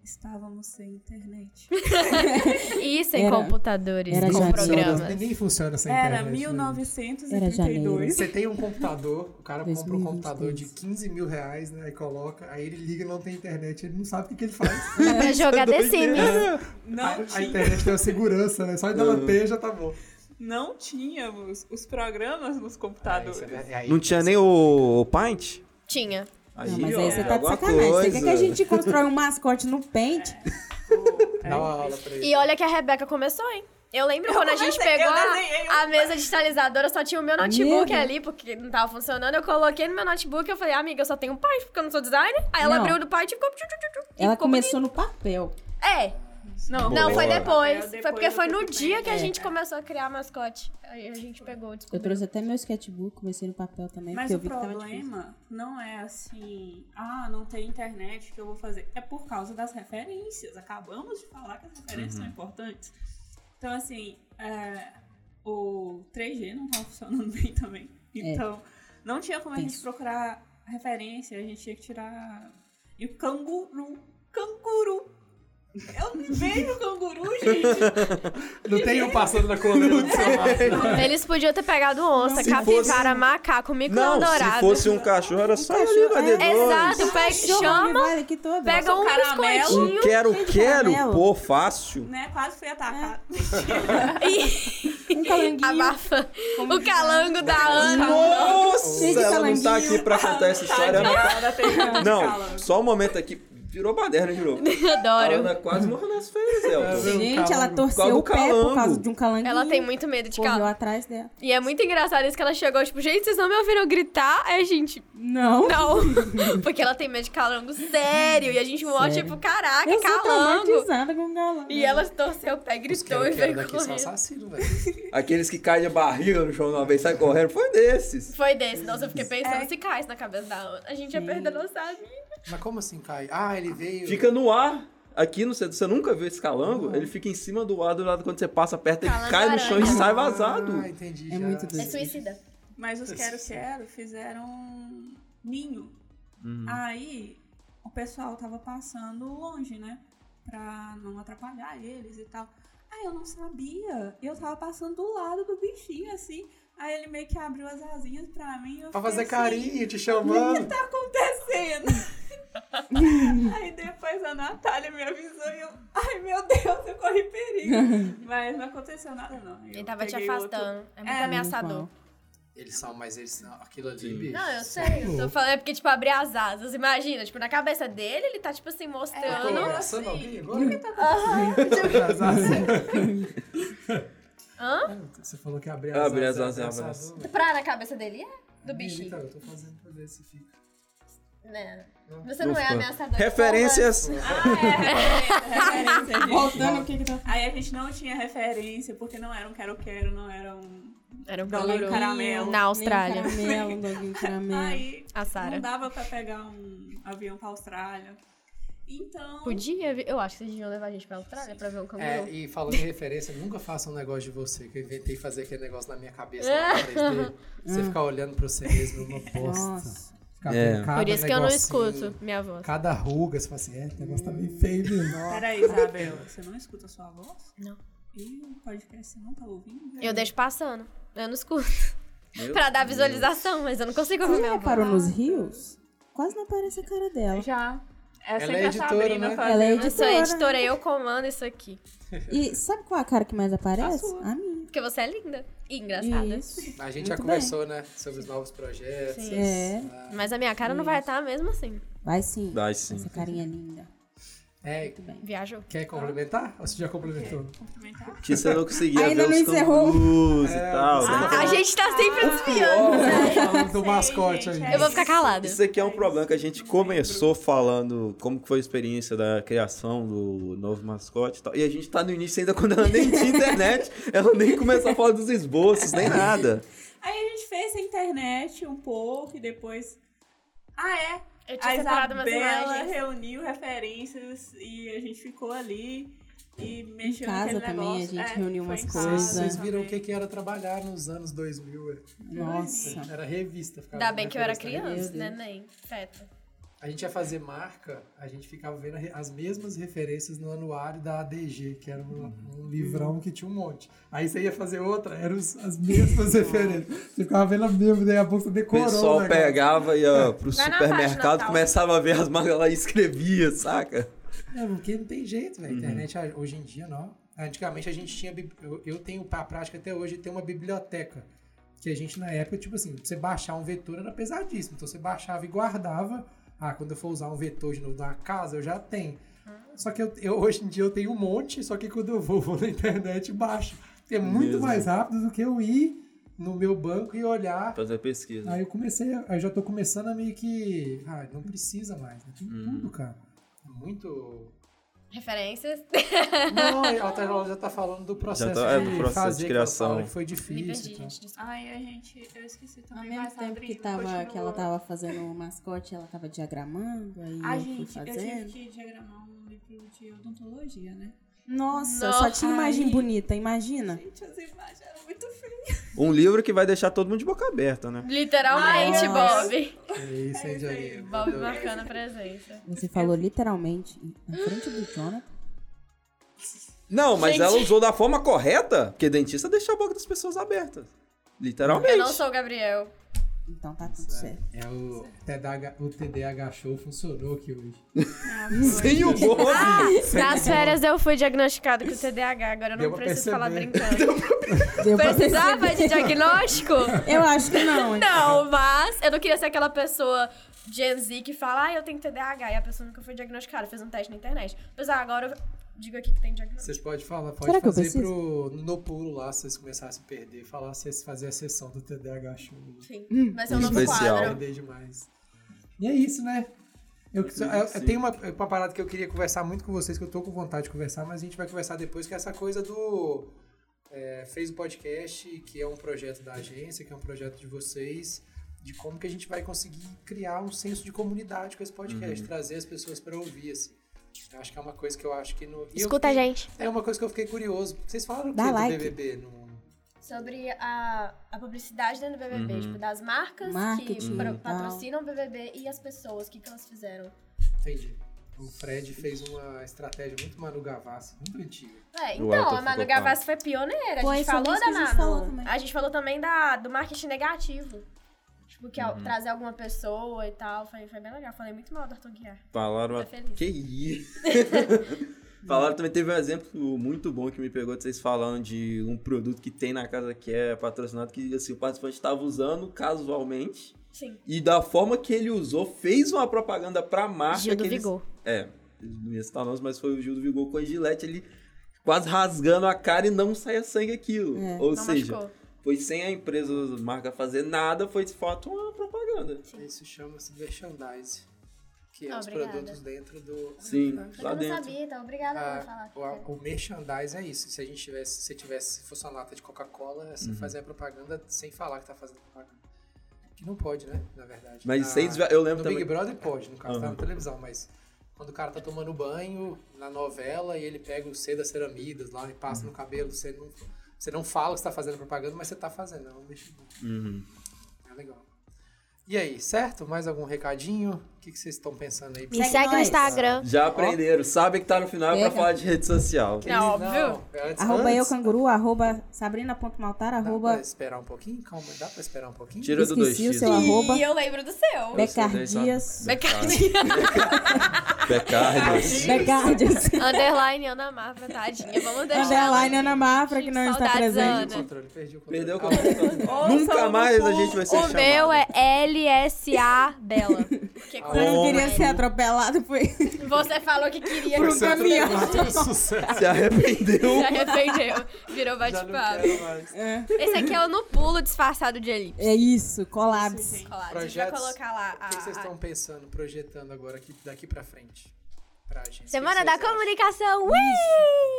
estávamos sem internet. [laughs] E sem Era- computadores, era com janeiro. programas. Nem funciona essa Era internet. né? 1932. Você tem um computador, o cara compra um 2023. computador de 15 mil reais, né? E coloca, aí ele liga e não tem internet, ele não sabe o que, que ele faz. [laughs] Dá pra jogar The. Sims. Não, a, a internet tem uma segurança, né? Só de ela ter já tá bom. não tínhamos os programas nos É, computadores. isso é verdade. Aí- Não tinha nem o, o Paint? Tinha. Aí, Não, mas ó, aí você tá de sacanagem. Você quer coisa. que a gente constrói um mascote no Paint? [laughs] Dá uma aula pra ele. E olha que a Rebeca começou, hein? Eu lembro quando a gente comecei, pegou eu a, um- a mesa digitalizadora, só tinha o meu notebook Meu ali, porque não tava funcionando. Eu coloquei no meu notebook e eu falei, amiga, eu só tenho Paint, porque eu não sou designer. Aí ela Não. abriu do Paint e ficou... e Ela ficou começou no papel. bonito. É. Não, Não, foi depois. Depois Foi porque eu foi no dia que a É. gente começou a criar mascote. Aí a gente pegou, Eu descobriu. trouxe até meu sketchbook, comecei no papel também, Mas eu o vi que tava difícil. problema não é assim, ah, não tem internet que eu vou fazer. É por causa das referências. Acabamos de falar que as referências são importantes. Então, assim, é, o 3G não estava funcionando [laughs] bem também. Então, não tinha como a gente Tenso. procurar referência, a gente tinha que tirar. E o canguru. Canguru! Eu [laughs] não vejo canguru, gente! Não tem um passando na coluna do celular. Eles podiam ter pegado onça, Se capivara, fosse- macaco, mico Não, dourado. se fosse um cachorro, era só ali na é. D2. Exato, pega, chama, vai pega um caramelo. Um quero, quero, caramelo. pô, fácil. né? Quase fui atacado. [laughs] e Um calanguinho. abafa o calango da Ana. Nossa, ela não tá aqui pra contar essa história. cara. Não, só um momento aqui. Virou baderna de novo. A Adoro. Ana quase morreu nas férias, Elton. Gente, ela torceu o pé por calango. causa de um calanguinho. Ela tem muito medo de calango. atrás dela. E é muito engraçado isso que ela chegou, tipo, gente, vocês não me ouviram gritar? Aí a gente, Não. não. [laughs] Porque ela tem medo de calango sério. E a gente mostra, Sério. tipo, caraca, Eu calango. traumatizada com calango. E ela torceu o pé, gritou e veio são correndo. velho. [laughs] Aqueles que caem de barriga no chão de uma vez, sai correndo, foi desses. Foi desse. Nossa, eu fiquei pensando É. se caísse na cabeça da Ana. A gente ia perder nossa vida. Mas como assim, Caio? Ah, ele veio... Fica no ar. Aqui no centro, você nunca viu esse calango? Ele fica em cima do ar, do lado quando você passa perto, ele Calango cai no chão e aranha. sai vazado. Ah, entendi É já. muito É doido. suicida. Mas os Quero Quero fizeram um ninho. Uhum. Aí o pessoal tava passando longe, né? Pra não atrapalhar eles e tal. Aí eu não sabia. Eu tava passando do lado do bichinho, assim. Aí ele meio que abriu as asinhas pra mim. Eu Pra fazer assim, carinho, te O que chamando. tá acontecendo? [laughs] Aí depois a Natália me avisou e eu, ai meu Deus, eu corri perigo. [laughs] Mas não aconteceu nada, não. Ele Eu tava te peguei outro- afastando. É muito É, ameaçador. Eles são, mas eles são... Aquilo ali, Sim. bicho. Não, eu sei. Eu tô falando é porque, tipo, abrir as asas. Imagina, tipo, na cabeça dele, ele tá, tipo assim, Tá mostrando. ameaçando alguém agora? [laughs] Hã? Você falou que abrir Abrir as as asas. asas, é ameaçador. Pra na cabeça dele é? Do bichinho. Então, eu tô fazendo pra ver se fica. Né? Você não é Ufa. ameaçador. Referências. Ah, é, referência, [laughs] gente. Voltando, o que que tá... Aí a gente não tinha referência, porque não era um quero-quero, não era um... Era um Doguinho caramelo. Na Austrália. Nem caramelo, [laughs] um doguinho caramelo. Aí A Sara. não dava pra pegar um avião pra Austrália. Então... Podia, eu acho que vocês deviam levar a gente pra Austrália pra ver um canguru. É, e falando em [laughs] referência, nunca faça um negócio de você, que eu inventei fazer aquele negócio na minha cabeça, lá no 3D. [laughs] Você ficar olhando pra você mesmo, uma bosta. Nossa. Ficar É. Por isso que eu não escuto minha voz. Cada ruga, você fala assim, é, esse negócio tá meio feio mesmo. [laughs] Peraí, Isabela, você não escuta a sua voz? Não. E o podcast você não tá ouvindo? Eu deixo passando. Eu não escuto. Meu pra dar visualização, mas eu não consigo Você ouvir já minha reparou voz. nos rios? Quase não aparece a cara dela. Já. É Ela sempre é a editora, Sabrina né? fazendo. Ela é Eu sou editora. editora, eu comando isso aqui. E [laughs] sabe qual é a cara que mais aparece? sua. A minha. Porque você é linda e engraçada. Isso. A gente Muito já bem. conversou, né, sobre os novos projetos. Sim. É. Mas a minha cara não vai estar mesmo assim. Vai sim. Vai sim. Essa carinha linda. É, Muito bem. Viajou. quer complementar? Ou você já complementou? Complementar. Que você não conseguia Ainda ver não os encerrou. cangurus e É, tal. você né? tá A gente tá sempre desviando. Falando do Sei, mascote gente, aí. é Eu vou ficar calada. Isso aqui é um problema que a gente começou falando como que foi a experiência da criação do novo mascote e tal. E a gente tá no início ainda quando ela nem tinha internet, [laughs] ela nem começou a falar dos esboços, nem nada. Aí a gente fez a internet um pouco e depois. Ah, é? Eu A tinha separado umas Isabela reuniu referências e a gente ficou ali e mexeu casa naquele também, a negócio. gente É, reuniu umas em coisas. casa Vocês viram o também. que, que era trabalhar nos anos 2000? é? Nossa. Era revista. Ainda bem que eu era revista. criança, né, nem? Feto. A gente ia fazer marca, a gente ficava vendo a as mesmas referências no anuário da ADG, que era um, um livrão que tinha um monte. Aí você ia fazer outra, eram os- as mesmas referências. Você ficava vendo a mesma, daí a bolsa O decorou. pessoal o negócio. pegava, ia pro Vai na supermercado, começava a ver as marcas lá e escrevia, saca? É, porque não tem jeito, velho. Internet ah, hoje em dia não. Antigamente a gente tinha. Eu, eu tenho a prática até hoje de ter uma biblioteca. Que a gente, na época, tipo assim, pra você baixar um vetor era pesadíssimo. Então você baixava e guardava. Ah, quando eu for usar um vetor de novo na casa, eu já tenho. Só que eu, eu- [laughs] hoje em dia eu tenho um monte, só que quando eu vou, vou na internet e baixo. É muito Mesmo. mais rápido do que eu ir no meu banco e olhar. Fazer pesquisa. Aí eu comecei, aí já tô começando a meio que. Ah, não precisa mais, né? Tem Uhum. tudo, cara. Muito. Referências. Não, ela [laughs] ela já tá falando do processo, tá- é, de, do processo fazer, de que ela criação. fala que foi Me difícil. perdi, então. Ai, a gente, eu esqueci Ao também. mesmo vai, tempo que, tava, que ela tava fazendo o mascote, ela tava diagramando, aí A eu fui gente, eu tive que diagramar um livro de odontologia, né? Nossa, Nossa. só tinha imagem Ai. bonita, imagina. Gente, as imagens muito. Um livro que vai deixar todo mundo de boca aberta, né? Literalmente, Nossa. Bob. É isso, hein, Janine? Bob marcando a presença. Você falou literalmente na frente do Jonathan. Não, mas Gente. ela usou da forma correta, porque dentista deixa a boca das pessoas abertas. Literalmente. Eu não sou o Gabriel. Então tá tudo certo. É o TDAH, o TDAH Show funcionou aqui hoje. [laughs] Sem o Bob. Nas férias eu fui diagnosticado com TDAH, agora eu não preciso falar brincando. Deu pra Precisava de diagnóstico? Eu acho que não. [laughs] Não, mas eu não queria ser aquela pessoa Gen Z que fala, ah, eu tenho TDAH, e a pessoa nunca foi diagnosticada, fez um teste na internet. Pois ah, agora eu digo aqui que tem diagnóstico. Vocês podem falar, pode Será que eu fazer preciso? pro, no pulo lá, se vocês começarem a se perder, falar se vocês fazer a sessão do TDAH Show. Sim, vai ser um novo Especial. quadro. Demais. E é isso, né? Eu, eu, eu tenho uma, uma parada que eu queria conversar muito com vocês, que eu tô com vontade de conversar, mas a gente vai conversar depois, que é essa coisa do. É, fez o podcast, que é um projeto da agência, que é um projeto de vocês, de como que a gente vai conseguir criar um senso de comunidade com esse podcast, trazer as pessoas para ouvir, assim. Eu acho que é uma coisa que eu acho que no. e Escuta a fiquei- gente. É uma coisa que eu fiquei curioso. porque Vocês falaram o Dá do like. BBB? No... Sobre a, a publicidade dentro do BBB, tipo, das marcas Marketing que patrocinam o BBB e as pessoas, o que, que elas fizeram. Entendi. O Fred fez uma estratégia muito Manu Gavassi, muito antiga. É, então, a Manu Gavassi foi pioneira. A Foi gente sobre falou da a gente Manu. falou também. a gente falou também da, do marketing negativo. Tipo, que é trazer alguma pessoa e tal. Foi, foi bem legal. Falei muito mal do Arthur Guiar. Falaram. Feliz. Que isso? [laughs] [laughs] Falaram também, teve um exemplo muito bom que me pegou de vocês falando de um produto que tem na casa que é patrocinado, que assim, o participante estava usando casualmente. Sim. E da forma que ele usou, fez uma propaganda pra marca. Gil do que eles- Vigor. É, não ia citar nomes, mas foi o Gil do Vigor com a Gillette, ele quase rasgando a cara e não saia sangue aquilo. É. Ou Não seja, machucou. Foi sem a empresa, a marca fazer nada, foi de fato uma propaganda. Isso chama-se merchandise. Que é Ah, os obrigada. produtos dentro do. Sim, lá eu não dentro. sabia, então obrigada por Ah, falar. o, o merchandise é isso. Se a gente tivesse, se tivesse, se fosse uma lata de Coca-Cola, é você Uhum. fazer a propaganda sem falar que tá fazendo propaganda. Que não pode, né? Na verdade. Mas Na- vocês, eu lembro No também. Big Brother pode, no caso, tá Aham. na televisão, mas quando o cara tá tomando banho na novela e ele pega o C das ceramidas lá e passa Uhum. no cabelo, você não, você não fala que você tá fazendo propaganda, mas você tá fazendo, não deixa. Uhum. É legal. E aí, certo? Mais algum recadinho? O que, que vocês estão pensando aí? Me Segue segue no. Instagram. Já aprenderam, sabem que tá no final é pra falar de rede social. Que- Não, óbvio. antes- Arroba eu antes- canguru, arroba sabrina.maltar, Dá arroba pra esperar um pouquinho? Calma, dá pra esperar um pouquinho? Tira do Esqueci o 2x. seu arroba. E eu lembro do seu. Becardias. [laughs] Becardias. Becardias. Becardias. Underline Ana Marva, tadinha. Vamos deixar. Underline Ana Mafra, que não está presente. O controle, perdi o controle. Perdeu o controle. Nunca mais a gente vai ser O chamado. meu é LSA Bela. [laughs] Que Você não queria ser atropelado, foi. Você falou que queria no ser caminhão. Se arrependeu. Se arrependeu. Virou bate-papo. É, Esse aqui é o no pulo disfarçado de elipse. é isso, vai Projetos. colocar lá O a, que que vocês a- estão pensando, projetando agora aqui, daqui pra frente? Pra gente. Semana da? Comunicação. Ui!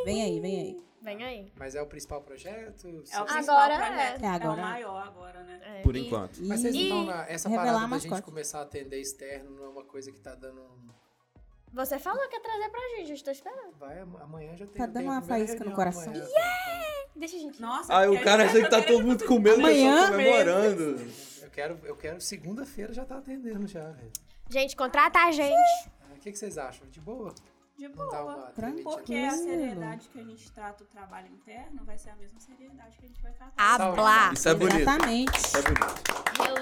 Vem aí, vem aí. Vem aí. Mas é o principal projeto? É o principal Agora projeto. é. É agora. o maior agora, né? É, Por e- enquanto. Mas vocês E- não estão na. Essa parada da gente começar a atender externo não é uma coisa que tá dando. Você falou que ia trazer pra gente, eu estou esperando. Vai, am- amanhã já tem. Tá dando uma faísca no coração. amanhã. Deixa a gente. Nossa, Aí o porque cara a acha gente que tá vai todo mundo com medo, mas Amanhã comemorando. Eu quero, eu quero segunda-feira já tá atendendo já, velho. Gente, contrata a gente. Ah, O que, que vocês acham? De boa? De boa. tremitida? Porque a Tranquilo. seriedade que a gente trata o trabalho interno vai ser a mesma seriedade que a gente vai tratar. Habla. Isso é bonito. Exatamente. Isso é bonito.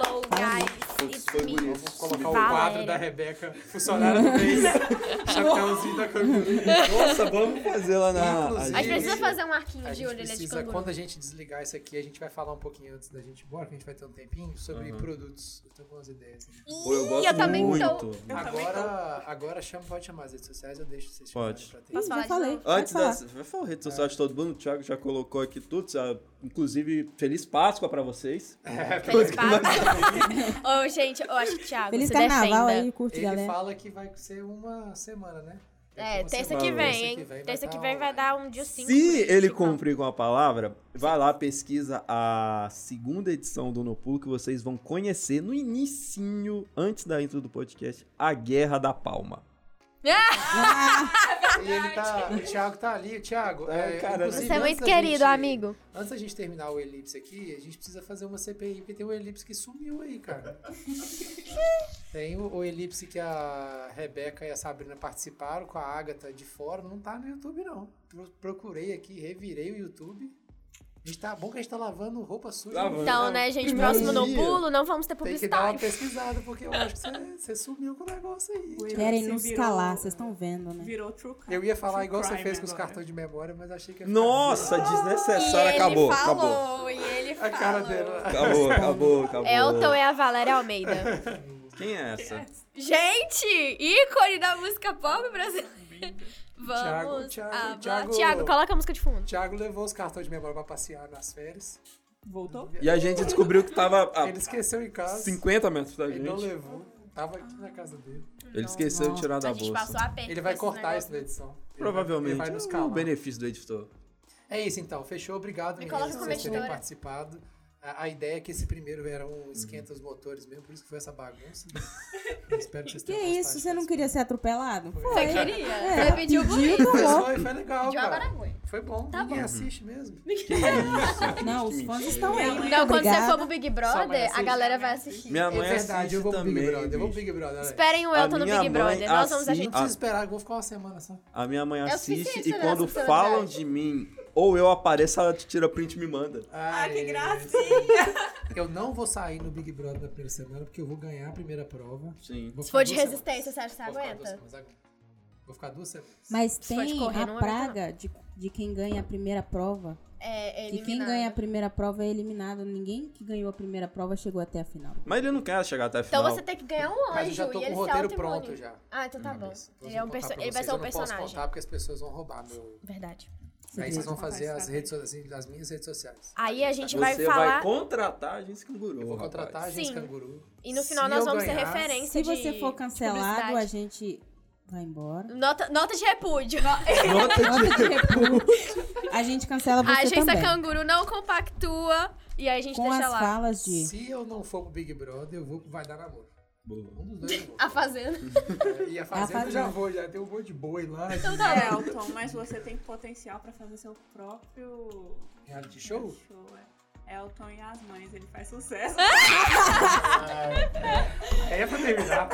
Foi bonito. Vamos colocar o quadro da Rebeca, funcionária do mês. [laughs] Chapéuzinho da canguru. Nossa, vamos fazer lá na. Inclusive- A gente precisa fazer um arquinho A de gente orelha de precisa, canguru. quando a gente desligar isso aqui, a gente vai falar um pouquinho antes da gente ir embora, que a gente vai ter um tempinho, sobre Aham. produtos. Eu tô com umas ideias. né? Pô, eu gosto eu também muito. tô. Eu também Agora, agora chama, pode chamar as redes sociais, eu deixo vocês chamarem Pode. pra ter. Posso Ih, falar já falei. Antes das. Vai falar rede social de todo mundo, o Thiago já colocou aqui tudo. já- inclusive, Feliz Páscoa pra vocês. Feliz Páscoa. [laughs] Ô, gente, eu acho Thiago, Feliz carnaval defenda. aí, curte, Ele galera. fala que vai ser uma semana, né? Vai É, terça que vem, Terça hein? que vem Terça que tá vem vai dar um dia 5. Se ele cumprir com a palavra, vai lá, pesquisa a segunda edição do No Pulo que vocês vão conhecer no inicinho, antes da intro do podcast, a Guerra da Palma. [laughs] E ele tá. O Thiago tá ali, o Thiago. É, É, cara, Você é muito querido, gente- amigo. Antes da gente terminar o Elipse aqui, a gente precisa fazer uma CPI, porque tem o Elipse que sumiu aí, cara. [laughs] tem o, o Elipse que a Rebeca e a Sabrina participaram com a Agatha de fora, não tá no YouTube, não. Pro- Procurei aqui, revirei o YouTube. A gente tá bom que a gente tá lavando roupa suja. Lavando. Então, né, gente, Primeiro próximo no pulo, não vamos ter Tem que dar uma publicidade. pesquisada, porque eu acho que você, sumiu com o negócio aí. Querem nos virou- calar, vocês estão vendo, né? Virou true crime. Eu ia falar True igual você fez com os cartões de memória, mas achei que Nossa, E desnecessário. ele Acabou, falou, acabou. e ele A falou. cara dele. Acabou, acabou, acabou. Elton é a Valéria Almeida. Quem é essa? Gente, ícone da música pop brasileira. Vamos. Thiago, ah, Thiago- Thiago, coloca a música de fundo. O Thiago levou os cartões de memória pra passear nas férias. Voltou? E a gente descobriu que tava a Ele esqueceu em casa. 50 metros da Ele não gente. levou. Tava aqui na casa dele. Ele esqueceu de tirar da a gente bolsa. passou a Ele vai cortar isso na edição. Ele vai- Provavelmente. Ele vai nos o calar. benefício do editor. É isso então. Fechou. Obrigado, Me meninas, por vocês terem participado. A, a ideia é que esse primeiro era um esquenta os motores mesmo, por isso que foi essa bagunça. Eu espero que vocês Que tenham isso? gostado Você não queria ser atropelado? Você Foi. queria? É, Você pediu isso. bom. foi, foi legal, Pediu, agora cara. aguenta. Foi bom. Tá Ninguém bom. assiste mesmo. [laughs] Não, os fãs estão aí. Não, quando você obrigada. for pro Big Brother, a assistir. galera vai assistir. Minha É mãe verdade, assiste eu vou pro Big também, Brother. Eu vou pro. Big Brother. Esperem o Elton no Big mãe Brother. Nós vamos assiste- Eu não preciso esperar, eu vou ficar uma semana só. A minha mãe É assiste e quando falam de mim, ou eu apareço, ela tira print e me manda. Ah, que Ai, gracinha! [laughs] Eu não vou sair no Big Brother na primeira semana, porque eu vou ganhar a primeira prova. Sim. Vou Se for de resistência, você acha que você aguenta? Vou ficar duas semanas. Mas Se tem correr, a praga de, de quem ganha a primeira prova. É, é Que quem eliminado. ganha a primeira prova é eliminado. Ninguém que ganhou a primeira prova chegou até a final. Mas ele não quer chegar até a Então final. você tem que ganhar um anjo Mas eu já tô e com o roteiro pronto já. Ah, então tá bom. Mas eu Ele, é um ele vai ser um eu não posso personagem. contar porque as pessoas vão roubar meu... Verdade. Aí vocês vão fazer a as, estratégia. redes, so- as, as minhas redes sociais. Aí a gente Você vai vai, falar. contratar a gente canguru. Eu vou contratar a gente Sim. canguru. E no Se final nós eu vamos ganhar- referência Se de você for cancelado, a gente vai embora. Nota, nota de repúdio. [laughs] Nota de... Nota de repúdio. A gente cancela A você agência também. Canguru não compactua e aí a gente Com deixa as lá. falas de... Se eu não for pro Big Brother, eu vou, vai dar namoro. Um dos dois vou. A Fazenda. É, E a Fazenda eu já Fazenda. vou, já tem um monte de boi lá. Então de tá É, Elton, mas você tem potencial pra fazer seu próprio reality show. show. É. Elton e as mães, ele faz sucesso. [laughs] Aí é pra terminar.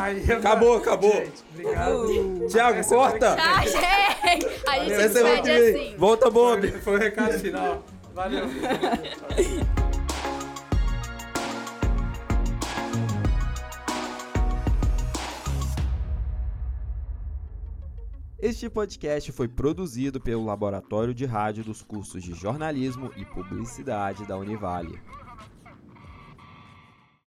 Aí é pra- Acabou, acabou. Gente, obrigado. Tiago, Até semana corta! Tá, gente! A gente se é despede assim. Volta, Bob! Foi, foi o recado final. Valeu. [laughs] Este podcast foi produzido pelo Laboratório de Rádio dos cursos de Jornalismo e Publicidade da Univale.